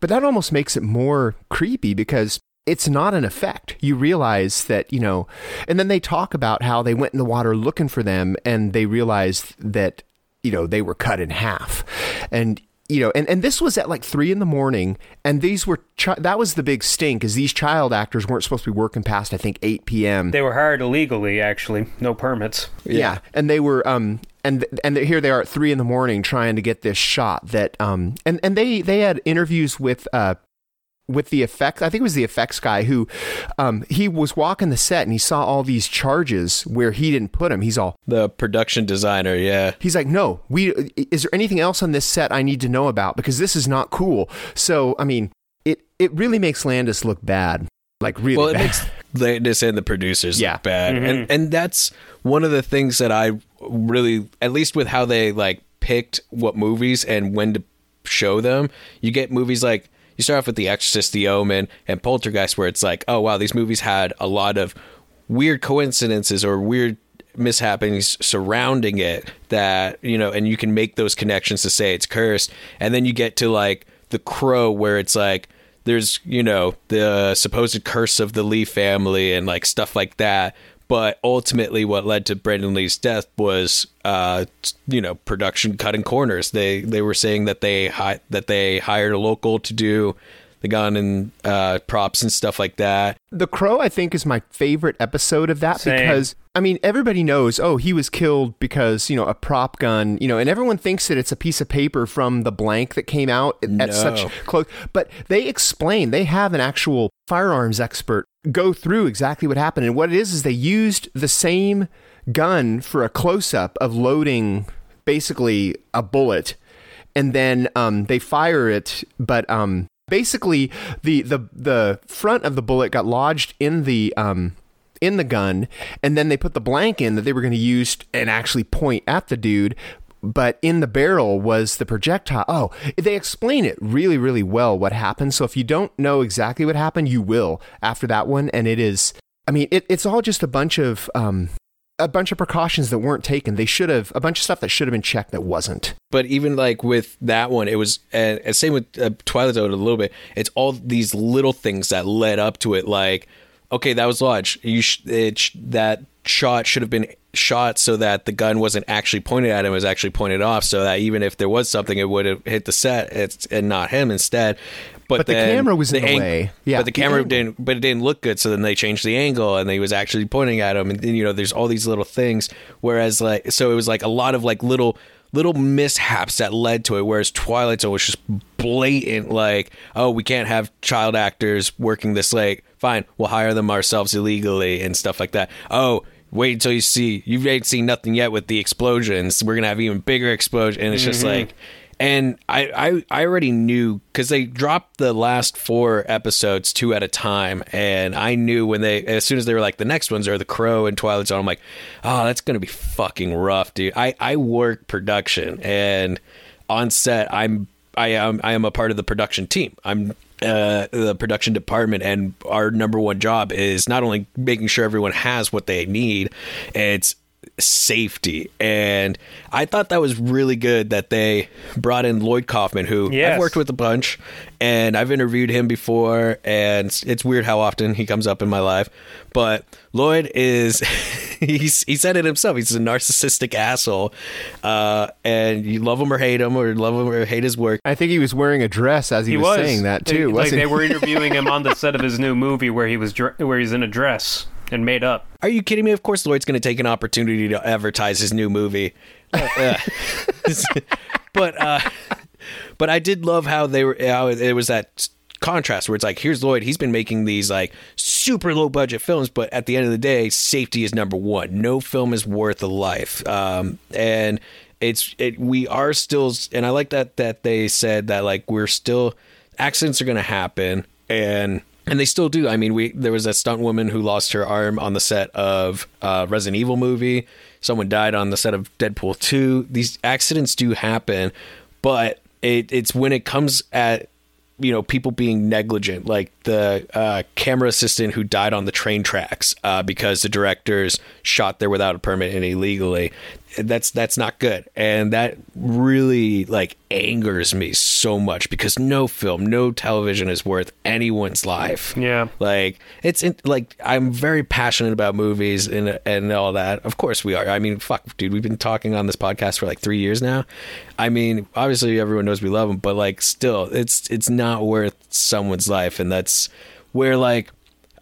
but that almost makes it more creepy because it's not an effect. You realize that, you know, and then they talk about how they went in the water looking for them and they realized that, you know, they were cut in half. And, you know, and, and this was at like three in the morning, and these were chi- that was the big stink, is these child actors weren't supposed to be working past I think eight p.m. They were hired illegally, actually. No permits. Yeah. and they were um and and here they are at three in the morning trying to get this shot that um and and they they had interviews with uh with the effects I think it was the effects guy who um he was walking the set and he saw all these charges where he didn't put them. He's all the production designer yeah He's like, no, we. Is there anything else on this set I need to know about? Because this is not cool. So, I mean, it it really makes Landis look bad, like really well, it bad. makes Landis and the producers Yeah. look bad, and and that's one of the things that I really, at least with how they like picked what movies and when to show them. You get movies like you start off with The Exorcist, The Omen, and Poltergeist, where it's like, oh wow, these movies had a lot of weird coincidences or weird mishappenings surrounding it that you know, and you can make those connections to say it's cursed, and then you get to like The Crow, where it's like there's you know the supposed curse of the Lee family and like stuff like that. But ultimately, what led to Brandon Lee's death was, uh, you know, production cutting corners. They they were saying that they hi- that they hired a local to do the gun and uh, props and stuff like that. The Crow, I think, is my favorite episode of that Same. because I mean everybody knows. Oh, he was killed because you know a prop gun. You know, and everyone thinks that it's a piece of paper from the blank that came out at No. such close. But they explain. They have an actual firearms expert go through exactly what happened, and what it is is they used the same gun for a close up of loading basically a bullet and then um, they fire it but um, basically the, the the front of the bullet got lodged in the um, in the gun and then they put the blank in that they were going to use and actually point at the dude but in the barrel was the projectile oh they explain it really really well what happened so if you don't know exactly what happened you will after that one and it is i mean it, it's all just a bunch of um, a bunch of precautions that weren't taken. They should have a bunch of stuff that should have been checked that wasn't. But even like with that one, it was and, and same with uh, Twilight Zone a little bit. It's all these little things that led up to it. Like, okay, that was Lodge. You sh- it sh- that shot should have been shot so that the gun wasn't actually pointed at him; it was actually pointed off, so that even if there was something, it would have hit the set and not him instead. But, But the camera was in the way. Yeah, but the the camera angle. didn't. But it didn't look good. So then they changed the angle, and he was actually pointing at him. And, then, you know, there's all these little things. Whereas, like, so it was like a lot of like little little mishaps that led to it. Whereas Twilight Zone was just blatant, like, oh, we can't have child actors working this late. Fine, we'll hire them ourselves illegally and stuff like that. Oh. Wait until you see you ain't seen nothing yet with the explosions. We're gonna have even bigger explosion, and it's just mm-hmm. like and I, I, I already knew because they dropped the last four episodes two at a time, and I knew when they as soon as they were like the next ones are the Crow and Twilight Zone. I'm like, oh, that's gonna be fucking rough, dude. I I work production, and on set, I'm I am I am a part of the production team. I'm uh, the production department, and our number one job is not only making sure everyone has what they need, it's safety. And I thought that was really good that they brought in Lloyd Kaufman, who Yes. I've worked with a bunch, and I've interviewed him before, and it's weird how often he comes up in my life. But Lloyd is he's he said it himself. He's a narcissistic asshole, uh, and you love him or hate him, or love him or hate his work. I think he was wearing a dress as he, He was, was saying that They- too. Like wasn't they he? were interviewing him on the set of his new movie where he was where he's in a dress and made up. Are you kidding me? Of course, Lloyd's going to take an opportunity to advertise his new movie. Uh, but uh, but I did love how they were. How it was that contrast where it's like, here's Lloyd. He's been making these like super low budget films, but at the end of the day, safety is number one. No film is worth a life. Um, and it's it. We are still, and I like that that they said that like we're still accidents are going to happen and and they still do. I mean, we there was a stunt woman who lost her arm on the set of uh, Resident Evil movie. Someone died on the set of Deadpool two. These accidents do happen, but it, it's when it comes at you know people being negligent, like the uh, camera assistant who died on the train tracks uh, because the directors shot there without a permit and illegally. That's that's not good, and that really like angers me so much because no film, no television is worth anyone's life. Yeah. Like it's in, like I'm very passionate about movies and and all that. Of course we are. I mean, fuck, dude, we've been talking on this podcast for like three years now. I mean, obviously everyone knows we love them, but like still, it's it's not worth someone's life, and that's where like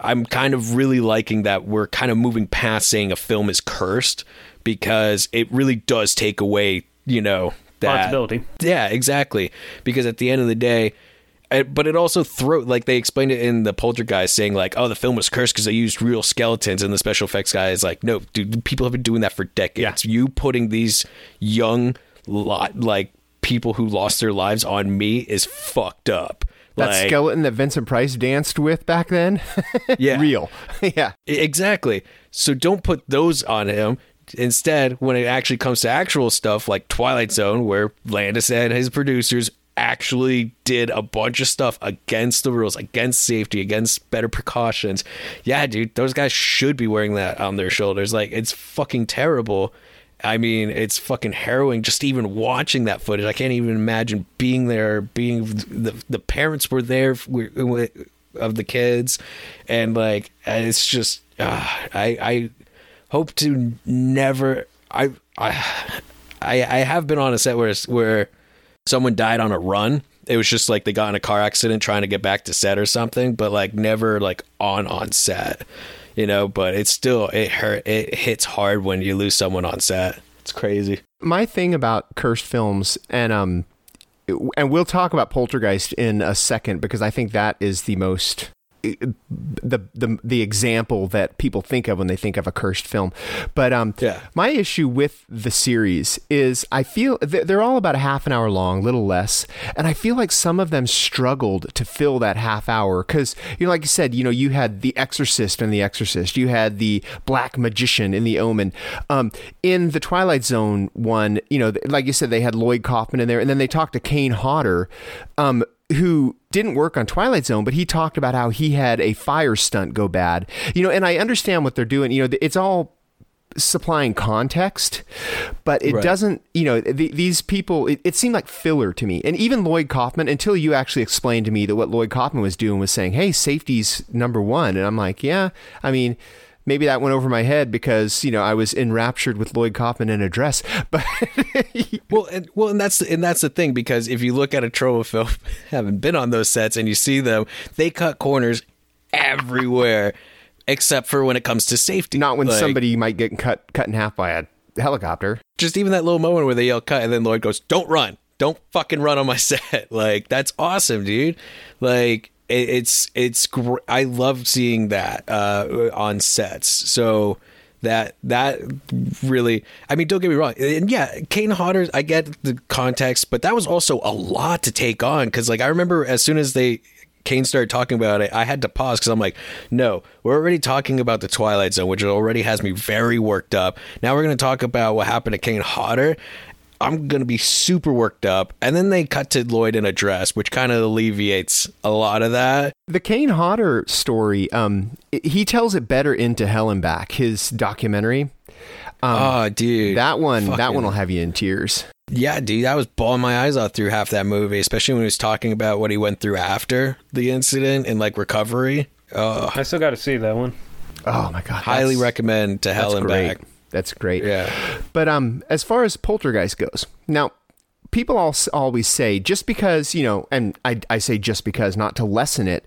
I'm kind of really liking that we're kind of moving past saying a film is cursed because it really does take away, you know, that Responsibility. yeah, exactly. Because at the end of the day, uh, but it also throw like they explained it in the Poltergeist, saying like, "Oh, the film was cursed because they used real skeletons," and the special effects guy is like, "No, dude, people have been doing that for decades. You putting these young lot like people who lost their lives on me is fucked up." that Like, skeleton that Vincent Price danced with back then. Yeah. real. yeah. Exactly. So don't put those on him. Instead, when it actually comes to actual stuff like Twilight Zone, where Landis and his producers actually did a bunch of stuff against the rules, against safety, against better precautions. Yeah, dude, those guys should be wearing that on their shoulders. Like, it's fucking terrible. I mean, it's fucking harrowing just even watching that footage. I can't even imagine being there, being the the parents were there of the kids, and like it's just uh, I I hope to never I I I have been on a set where where someone died on a run. It was just like they got in a car accident trying to get back to set or something, but like never like on on set, you know. But it's still it hurt. It hits hard when you lose someone on set. It's crazy. my thing about cursed films and um and we'll talk about poltergeist in a second because i think that is the most the the the example that people think of when they think of a cursed film but um Yeah. my issue with the series is i feel th- they're all about a half an hour long little less and i feel like some of them struggled to fill that half hour because you know like you said you know you had the exorcist and the exorcist you had the black magician in the omen um in the twilight zone one you know th- like you said they had lloyd kaufman in there and then they talked to kane hodder um who didn't work on Twilight Zone, but he talked about how he had a fire stunt go bad. You know, and I understand what they're doing. You know, it's all supplying context, but it Right. doesn't. You know, the, these people. It, it seemed like filler to me, and even Lloyd Kaufman. Until you actually explained to me that what Lloyd Kaufman was doing was saying, "Hey, safety's number one," and I'm like, "Yeah." I mean. Maybe that went over my head because you know I was enraptured with Lloyd Kaufman in a dress, but Well, and well, and that's and that's the thing because if you look at a Troma film, having been on those sets and you see them, they cut corners everywhere, except for when it comes to safety. not when Like, somebody might get cut cut in half by a helicopter. just even that little moment where they yell cut and then Lloyd goes, "Don't run, don't fucking run on my set." Like that's awesome, dude. Like it, it's it's gr- I love seeing that uh, on sets. So that that really i mean don't get me wrong and yeah kane hodder i get the context but that was also a lot to take on because like i remember as soon as they Kane started talking about it, I had to pause because I'm like, no, we're already talking about the Twilight Zone, which already has me very worked up. Now we're going to talk about what happened to Kane Hodder. I'm going to be super worked up. And then they cut to Lloyd in a dress, which kind of alleviates a lot of that. The Kane Hodder story, um, he tells it better into Hell and Back, his documentary. oh, dude. Um, That one, that one will have you in tears. Yeah, dude, that was bawling my eyes out through half that movie, especially when he was talking about what he went through after the incident and like recovery. Oh, I still got to see that one. Oh my god! highly recommend to That's Hell and great. Back. That's great. Yeah. But um, as far as Poltergeist goes, now people al- always say just because you know, and I I say just because not to lessen it,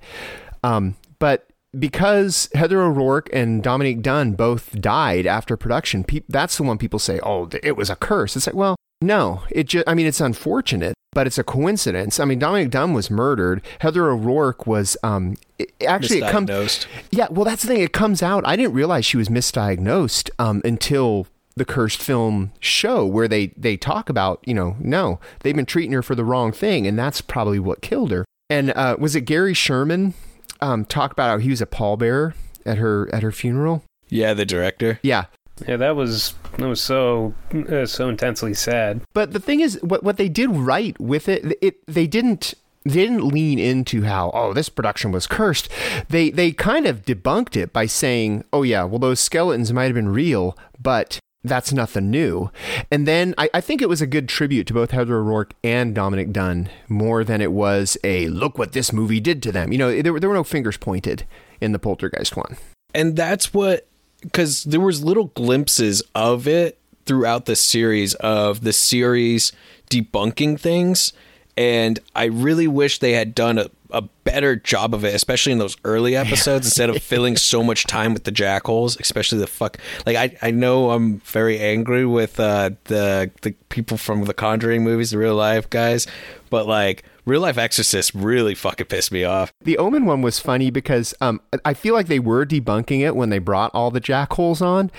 um, but because Heather O'Rourke and Dominique Dunne both died after production, pe- that's the one people say, oh, it was a curse. It's like, well, no, it just, I mean, it's unfortunate, but it's a coincidence. I mean, Dominic Dunne was murdered. Heather O'Rourke was, um, it, actually, it comes, yeah, well, that's the thing. It comes out. I didn't realize she was misdiagnosed um, until the cursed film show, where they they talk about, you know, no, they've been treating her for the wrong thing, and that's probably what killed her. And uh, was it Gary Sherman um, talk about how he was a pallbearer at her at her funeral? Yeah, the director. Yeah, Yeah, that was that was so uh, so intensely sad. But the thing is, what what they did right with it, it they didn't they didn't lean into how oh this production was cursed. They they kind of debunked it by saying oh yeah well those skeletons might have been real, but that's nothing new. And then I, I think it was a good tribute to both Heather O'Rourke and Dominic Dunne more than it was a look what this movie did to them. You know there were, there were no fingers pointed in the Poltergeist one. and that's what because there was little glimpses of it throughout the series of the series debunking things and i really wish they had done a, a better job of it especially in those early episodes instead of filling so much time with the jackholes especially the fuck like i, I know i'm very angry with uh, the the people from the conjuring movies the real life guys but like real life exorcist really fucking pissed me off The Omen one was funny because um, I feel like they were debunking it when they brought all the jackholes on,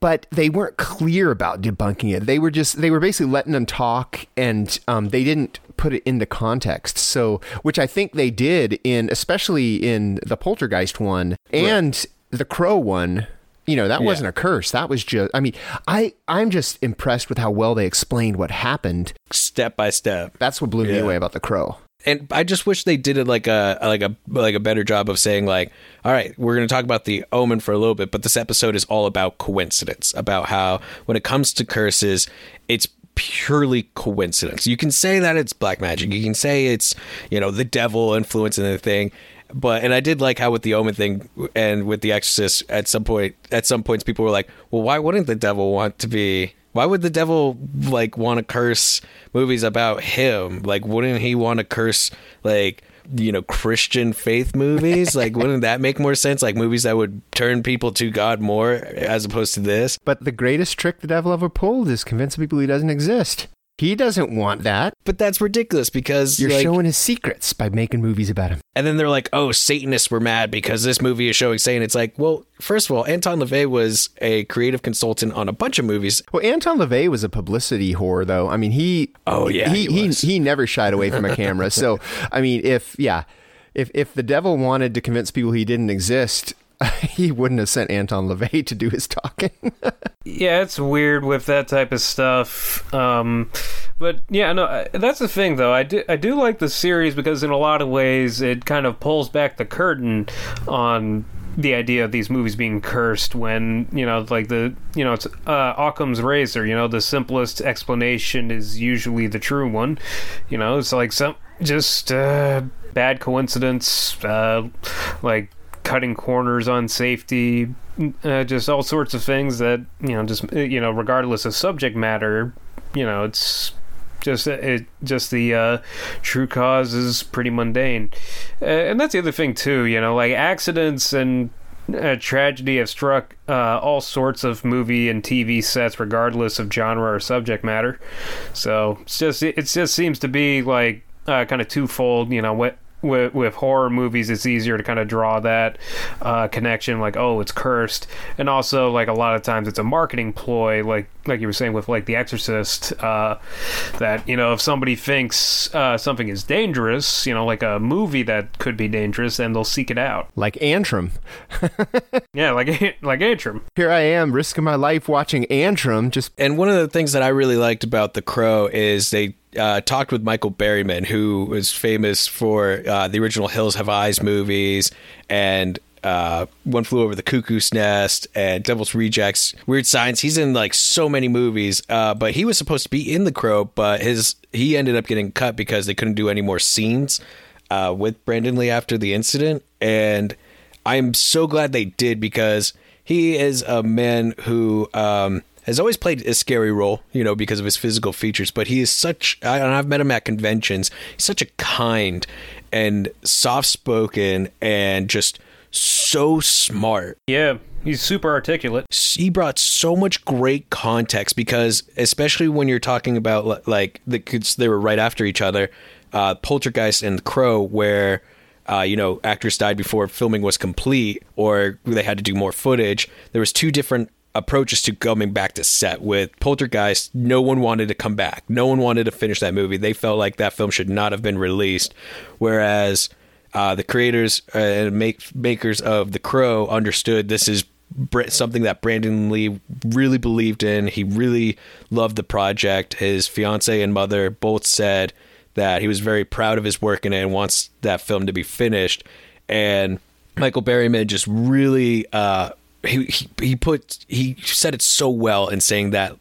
but they weren't clear about debunking it. They were just they were basically letting them talk, and um, they didn't put it into context. So, which I think they did in especially in the Poltergeist one and the Crow one. You know that Yeah. wasn't a curse. That was just. I mean, I I'm just impressed with how well they explained what happened. step by step That's what blew me away about the Crow. and I just wish they did it like a like a like a better job of saying like, all right, we're going to talk about the omen for a little bit, but this episode is all about coincidence, about how when it comes to curses, it's purely coincidence. You can say that it's black magic. You can say it's you know the devil influencing the thing. But and I did like how with the Omen thing and with the Exorcist at some point at some points people were like, well, why wouldn't the devil want to be why would the devil like want to curse movies about him? Like, wouldn't he want to curse like you know Christian faith movies? like, wouldn't that make more sense? Like movies that would turn people to God more as opposed to this. But the greatest trick the devil ever pulled is convince people he doesn't exist. He doesn't want that. But that's ridiculous because You're like, showing his secrets by making movies about him. and then they're like, "Oh, Satanists were mad because this movie is showing Satan." It's like, well, first of all, Anton LaVey was a creative consultant on a bunch of movies. Well, Anton LaVey was a publicity whore, though. I mean, he. Oh, yeah, he he he, he never shied away from a camera. so, I mean, if yeah, if if the devil wanted to convince people he didn't exist, he wouldn't have sent Anton LaVey to do his talking. Yeah, it's weird with that type of stuff. Um, but yeah, no, that's the thing though. I do I do like the series because in a lot of ways it kind of pulls back the curtain on the idea of these movies being cursed when you know like the you know it's uh, Occam's razor. You know, the simplest explanation is usually the true one. You know, it's like some just uh, bad coincidence, uh, like cutting corners on safety, uh, just all sorts of things that you know, just you know, regardless of subject matter, you know, it's just it just the uh, true cause is pretty mundane, uh, and that's the other thing too. You know, like accidents and uh, tragedy have struck uh, all sorts of movie and TV sets, regardless of genre or subject matter. So it's just it, it just seems to be like uh, kind of twofold. You know, what with, with horror movies, it's easier to kind of draw that uh, connection, like oh, it's cursed, and also like a lot of times it's a marketing ploy, like like you were saying with like The Exorcist, uh, that you know if somebody thinks uh, something is dangerous, you know, like a movie that could be dangerous, then they'll seek it out. Like Antrum. yeah, like like Antrum. Here I am, risking my life watching Antrum. Just and one of the things that I really liked about The Crow is they uh, talked with Michael Berryman, who was famous for uh, the original Hills Have Eyes movies and uh, One Flew Over the Cuckoo's Nest and Devil's Rejects, Weird Science. He's in like so many movies, uh, but he was supposed to be in The Crow, but his he ended up getting cut because they couldn't do any more scenes uh, with Brandon Lee after the incident, and I'm so glad they did because he is a man who. Um, has always played a scary role, you know, because of his physical features. But he is such, and I've met him at conventions. He's such a kind and soft spoken and just so smart. Yeah, he's super articulate. He brought so much great context because, especially when you're talking about like the kids, they were right after each other, uh, Poltergeist and The Crow, where. Uh, you know, actors died before filming was complete, or they had to do more footage. There was two different approaches to coming back to set with Poltergeist, no one wanted to come back. No one wanted to finish that movie. They felt like that film should not have been released. Whereas uh, the creators and make, makers of The Crow understood this is something that Brandon Lee really believed in. He really loved the project. His fiance and mother both said that he was very proud of his work and wants that film to be finished. And Michael Berryman just really uh, he, he put he said it so well in saying that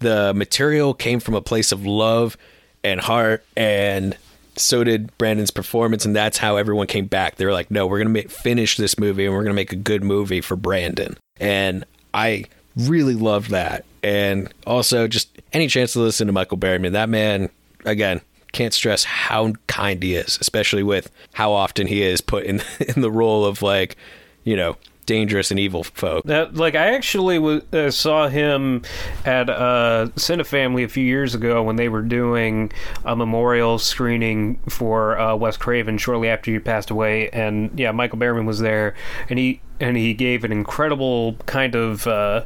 the material came from a place of love and heart and so did Brandon's performance and that's how everyone came back. They were like, "No, we're to finish this movie and we're to make a good movie for Brandon." And I really loved that. And also just any chance to listen to Michael Berryman, that man again, can't stress how kind he is, especially with how often he is put in in the role of like, you know, dangerous and evil folk. Like I actually w- uh, saw him at uh, Cinefamily a few years ago when they were doing a memorial screening for uh, Wes Craven shortly after he passed away, and yeah, Michael Berryman was there, and he and he gave an incredible kind of uh,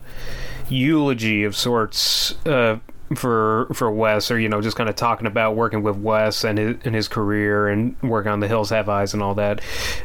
eulogy of sorts uh, for for Wes, or you know, just kind of talking about working with Wes and his and his career and working on The Hills Have Eyes and all that.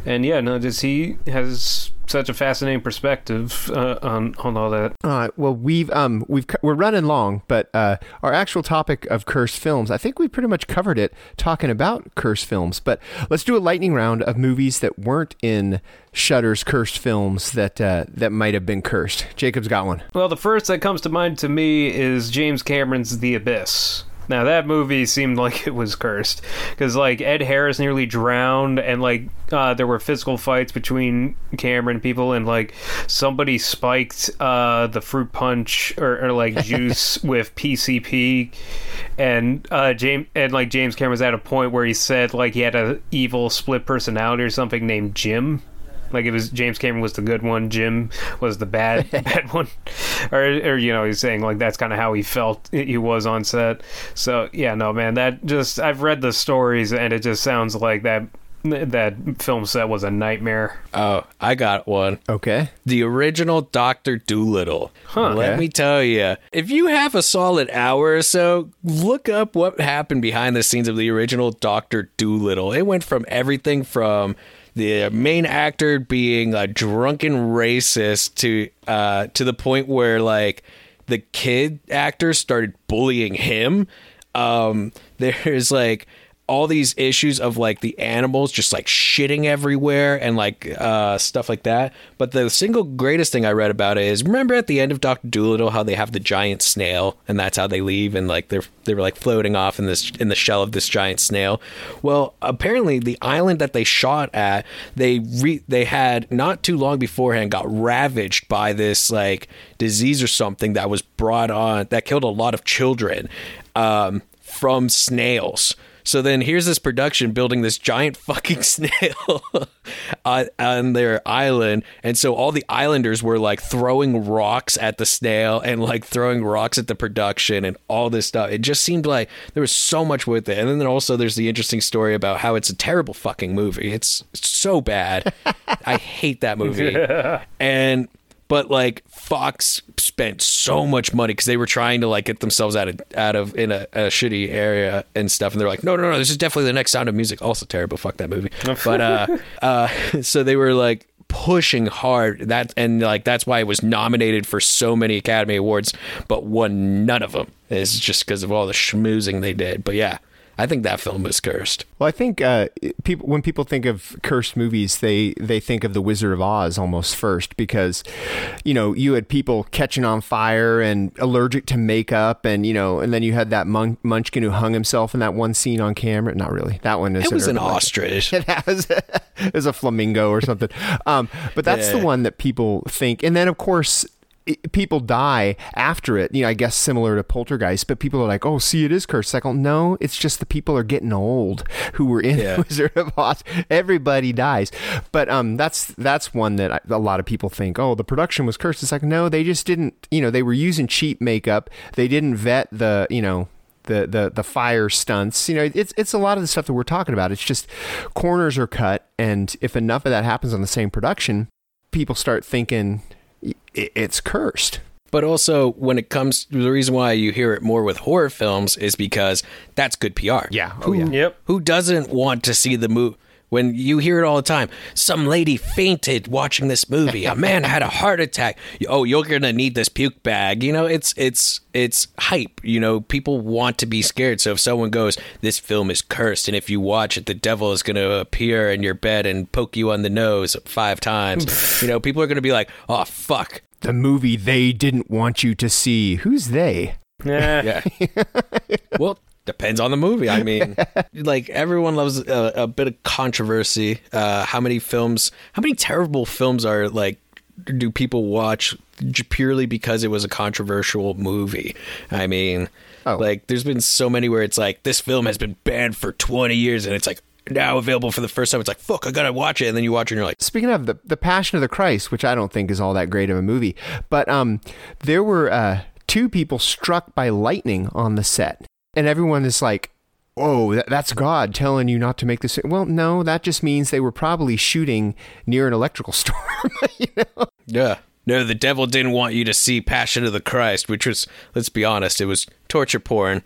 And yeah, no, just he has such a fascinating perspective uh, on on all that. All right. Well, we've um we've we're running long, but uh, our actual topic of cursed films, I think we pretty much covered it talking about cursed films. But let's do a lightning round of movies that weren't in Shudder's cursed films that uh, that might have been cursed. Jacob's got one. Well, the first that comes to mind to me is James Cameron's The Abyss. Now that movie seemed like it was cursed because like Ed Harris nearly drowned, and like uh, there were physical fights between Cameron people, and like somebody spiked uh, the fruit punch or, or like juice with PCP, and uh, James and like James Cameron was at a point where he said like he had a evil split personality or something named Jim. Like it was James Cameron was the good one, Jim was the bad bad one, or or you know he's saying like that's kind of how he felt he was on set. So yeah, no man, that just I've read the stories and it just sounds like that that film set was a nightmare. Oh, I got one. Okay. The original Doctor Dolittle. Huh. Let Okay. me tell you, if you have a solid hour or so, look up what happened behind the scenes of the original Doctor Dolittle. It went from everything from the main actor being a drunken racist to uh, to the point where like the kid actors started bullying him. Um, there's like all these issues of like the animals just like shitting everywhere and like uh, stuff like that. But the single greatest thing I read about it is remember at the end of Doctor Dolittle how they have the giant snail and that's how they leave and like they're they were like floating off in this in the shell of this giant snail. Well, apparently the island that they shot at they re- they had not too long beforehand got ravaged by this like disease or something that was brought on that killed a lot of children um, from snails. So then here's this production building this giant fucking snail on, on their island. And so all the islanders were like throwing rocks at the snail and like throwing rocks at the production and all this stuff. It just seemed like there was so much with it. And then also there's the interesting story about how it's a terrible fucking movie. It's so bad. I hate that movie. And but like Fox spent so much money because they were trying to like get themselves out of out of in a, a, shitty area and stuff, and they're like, no, no, no, this is definitely the next Sound of Music. Also terrible, fuck that movie. but uh, uh, so they were like pushing hard that and like that's why it was nominated for so many Academy Awards, but won none of them. It's just because of all the schmoozing they did. But yeah, I think that film was cursed. Well, I think uh, people when people think of cursed movies, they they think of The Wizard of Oz almost first because, you know, you had people catching on fire and allergic to makeup, and you know, and then you had that mun- Munchkin who hung himself in that one scene on camera. Not really. That one is it was an ostrich. that was it was a flamingo or something. Um, but that's yeah. the one that people think, and then of course people die after it. You know, I guess similar to Poltergeist, but people are like, "Oh, see, it is cursed." Like, no, it's just the people are getting old who were in yeah. Wizard of Oz. Everybody dies, but um, that's that's one that I, a lot of people think, "Oh, the production was cursed." It's like, no, they just didn't. You know, they were using cheap makeup. They didn't vet the you know the the the fire stunts. You know, it's it's a lot of the stuff that we're talking about. It's just corners are cut, and if enough of that happens on the same production, people start thinking it's cursed. But also, when it comes to the reason why you hear it more with horror films is because that's good PR. Yeah. Oh, who, yeah. Yep. Who doesn't want to see the movie? When you hear it all the time, some lady fainted watching this movie. A man had a heart attack. Oh, you're gonna need this puke bag. You know, it's it's it's hype. You know, people want to be scared. So if someone goes, "This film is cursed," and if you watch it, the devil is gonna appear in your bed and poke you on the nose five times. you know, people are gonna be like, "Oh fuck." The movie they didn't want you to see. Who's they? Yeah. yeah. well, Depends on the movie. I mean, like everyone loves a, a bit of controversy. Uh, how many films? How many terrible films are like? Do people watch purely because it was a controversial movie? I mean, oh. like there's been so many where it's like this film has been banned for 20 years, and it's like now available for the first time. It's like, fuck, I gotta watch it. And then you watch it and you're like, speaking of the, the Passion of the Christ, which I don't think is all that great of a movie, but um, there were uh, two people struck by lightning on the set and everyone is like, "Oh, that's God telling you not to make this." Well, no, that just means they were probably shooting near an electrical storm. you know? Yeah. No, the devil didn't want you to see Passion of the Christ, which was, let's be honest, it was torture porn.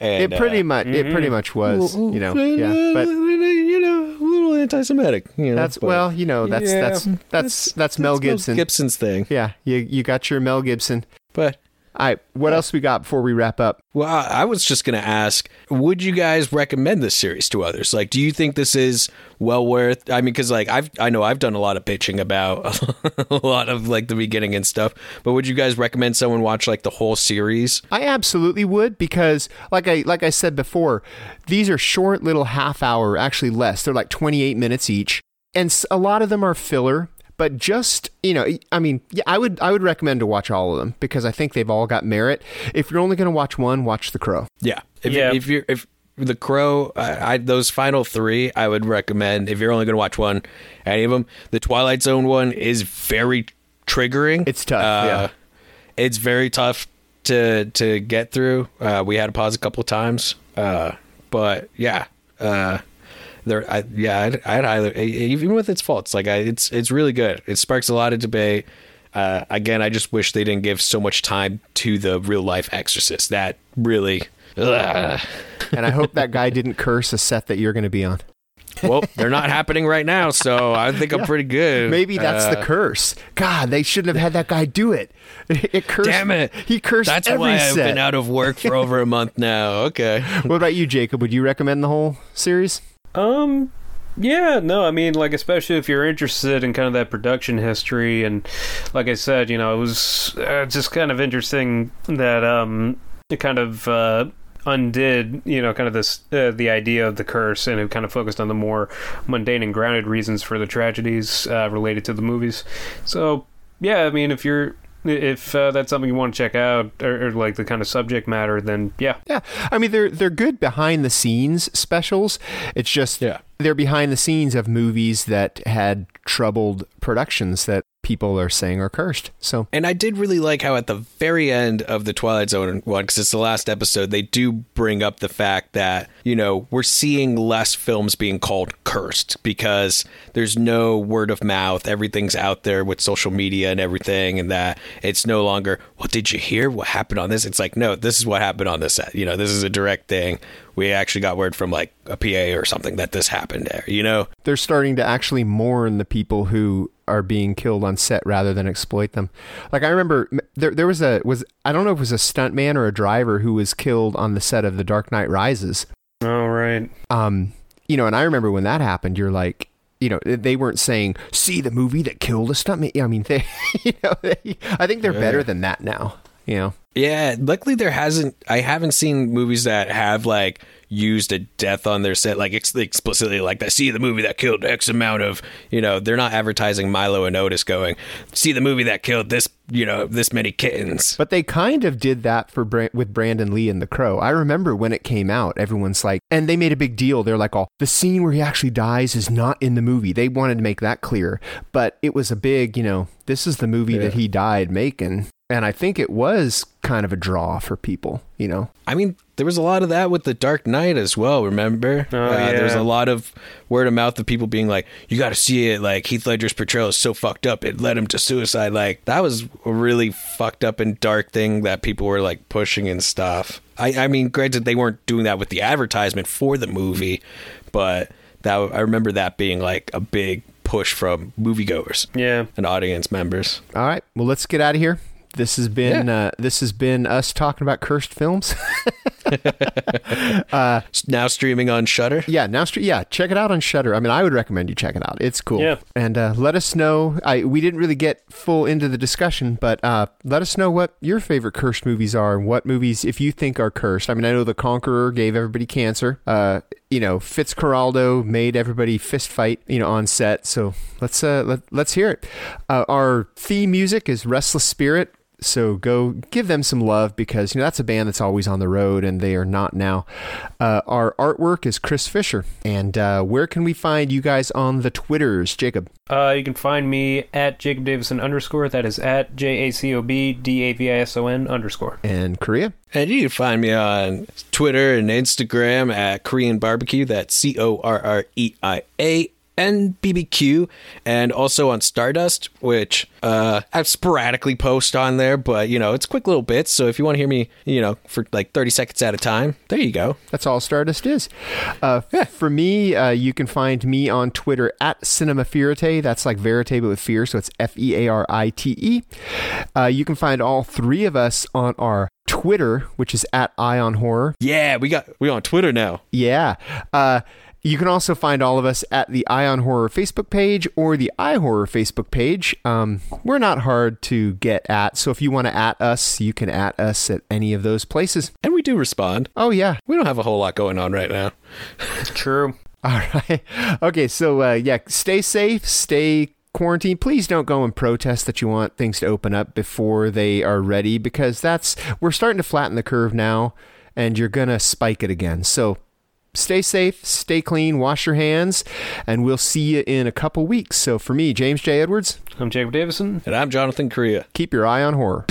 And, it pretty uh, much, mm-hmm. it pretty mm-hmm. much was, you know, yeah, but you know, a little anti-Semitic. You know, that's but, well, you know, that's yeah, that's that's that's, that's Mel Gibson. Mel Gibson's thing. Yeah, you you got your Mel Gibson, but all right, what else we got before we wrap up? Well, I was just going to ask, would you guys recommend this series to others? Like, do you think this is well worth? I mean, because like I've I know I've done a lot of pitching about a lot of like the beginning and stuff, but would you guys recommend someone watch like the whole series? I absolutely would because, like I like I said before, these are short little half hour, actually less. They're like twenty eight minutes each, and a lot of them are filler but just you know i mean yeah i would i would recommend to watch all of them because i think they've all got merit. If you're only going to watch one watch the crow. Yeah. If, yeah. if you're if the crow I, I, those final three i would recommend if you're only going to watch one any of them the twilight zone one is very triggering. It's tough uh, yeah. it's very tough to to get through. Uh, we had to pause a couple times. Uh, but yeah uh, there, I, yeah, I'd, I'd highly, even with its faults, like I, it's it's really good. It sparks a lot of debate. Uh, again, I just wish they didn't give so much time to the real life Exorcist. That really, ugh. and I hope that guy didn't curse a set that you're going to be on. well, they're not happening right now, so I think I'm pretty good. Maybe that's the Uh, curse. God, they shouldn't have had that guy do it. It cursed. Damn it! He cursed That's every why I've been out of work for over a month now. Okay. What about you, Jacob? Would you recommend the whole series? Um, yeah, no, I mean, like, especially if you're interested in kind of that production history, and like I said, you know, it was uh, just kind of interesting that um, it kind of uh, undid, you know, kind of this uh, the idea of the curse, and it kind of focused on the more mundane and grounded reasons for the tragedies uh, related to the movies. So, yeah, I mean, if you're if uh, that's something you want to check out, or, or like the kind of subject matter, then yeah, Yeah, I mean they're they're good behind the scenes specials. It's just Yeah. they're behind the scenes of movies that had troubled productions that people are saying are cursed. So And I did really like how at the very end of the Twilight Zone one, because it's the last episode, they do bring up the fact that, you know, we're seeing less films being called cursed because there's no word of mouth. Everything's out there with social media and everything, and that it's no longer, well, did you hear what happened on this? It's like, no, this is what happened on this set. You know, this is a direct thing. We actually got word from like a PA or something that this happened there, you know? they're starting to actually mourn the people who are being killed on set rather than exploit them. Like I remember there there was a was I don't know if it was a stuntman or a driver who was killed on the set of The Dark Knight Rises. all right, Um, you know, and I remember when that happened, you're like, you know, they weren't saying, "See the movie that killed a stuntman." I mean, they, you know, they, I think they're better than that now. You know, Yeah, luckily there hasn't. I haven't seen movies that have like used a death on their set, like ex- explicitly, like that. See the movie that killed X amount of, you know, they're not advertising Milo and Otis going, see the movie that killed this, you know, this many kittens. but they kind of did that for Bra- with Brandon Lee and The Crow. I remember when it came out, everyone's like, and they made a big deal. They're like, "Oh, the scene where he actually dies is not in the movie." They wanted to make that clear, but it was a big, you know, this is the movie that he died making, and I think it was kind of a draw for people. You know, I mean, there was a lot of that with the Dark Knight as well. Remember? Oh, uh, There was a lot of word of mouth of people being like, "You got to see it." Like Heath Ledger's portrayal is so fucked up; it led him to suicide. Like that was a really fucked up and dark thing that people were like pushing and stuff. I, I mean, granted, they weren't doing that with the advertisement for the movie, but that I remember that being like a big push from moviegoers yeah. and audience members. All right. Well, let's get out of here. This has been Yeah. uh, this has been us talking about cursed films. Now streaming on Shudder. yeah, now stre- yeah, check it out on Shudder. I mean, I would recommend you check it out. It's cool. Yeah. And uh, let us know. I we didn't really get full into the discussion, but uh, let us know what your favorite cursed movies are and what movies if you think are cursed. I mean, I know The Conqueror gave everybody cancer. Uh, you know, Fitzcarraldo made everybody fist fight. You know, on set. So let's uh, let, let's hear it. Uh, our theme music is Restless Spirit. So go give them some love because you know that's a band that's always on the road and they are not now. Uh, our artwork is Chris Fisher, and uh, where can we find you guys on the Twitters, Jacob? Uh, you can find me at Jacob Davison underscore. That is at J A C O B D A V I S O N underscore. And Correia. And you can find me on Twitter and Instagram at Korean Barbecue. That's C O R R E I A N B B Q. And also on Stardust, which uh, I sporadically post on there, but you know, it's quick little bits. So if you want to hear me, you know, for like 30 seconds at a time, there you go. That's all Stardust is. Uh, For me, uh, you can find me on Twitter at Cinema Fearite. That's like verite, but with fear. So it's F E A R I T E. Uh, you can find all three of us on our Twitter, which is at Eye on Horror. Yeah, we got we on Twitter now. Yeah. Uh, you can also find all of us at the Eye on Horror Facebook page or the iHorror Facebook page. Um, we're not hard to get at, so if you want to at us, you can at us at any of those places. And we do respond. Oh, yeah. We don't have a whole lot going on right now. True. All right. Okay, so uh, yeah, stay safe, stay quarantined. Please don't go and protest that you want things to open up before they are ready because that's we're starting to flatten the curve now and you're going to spike it again. So stay safe, stay clean, wash your hands, and we'll see you in a couple weeks. So for me, James J. Edwards, I'm Jacob Davison. And I'm Jonathan Correia. keep your eye on horror.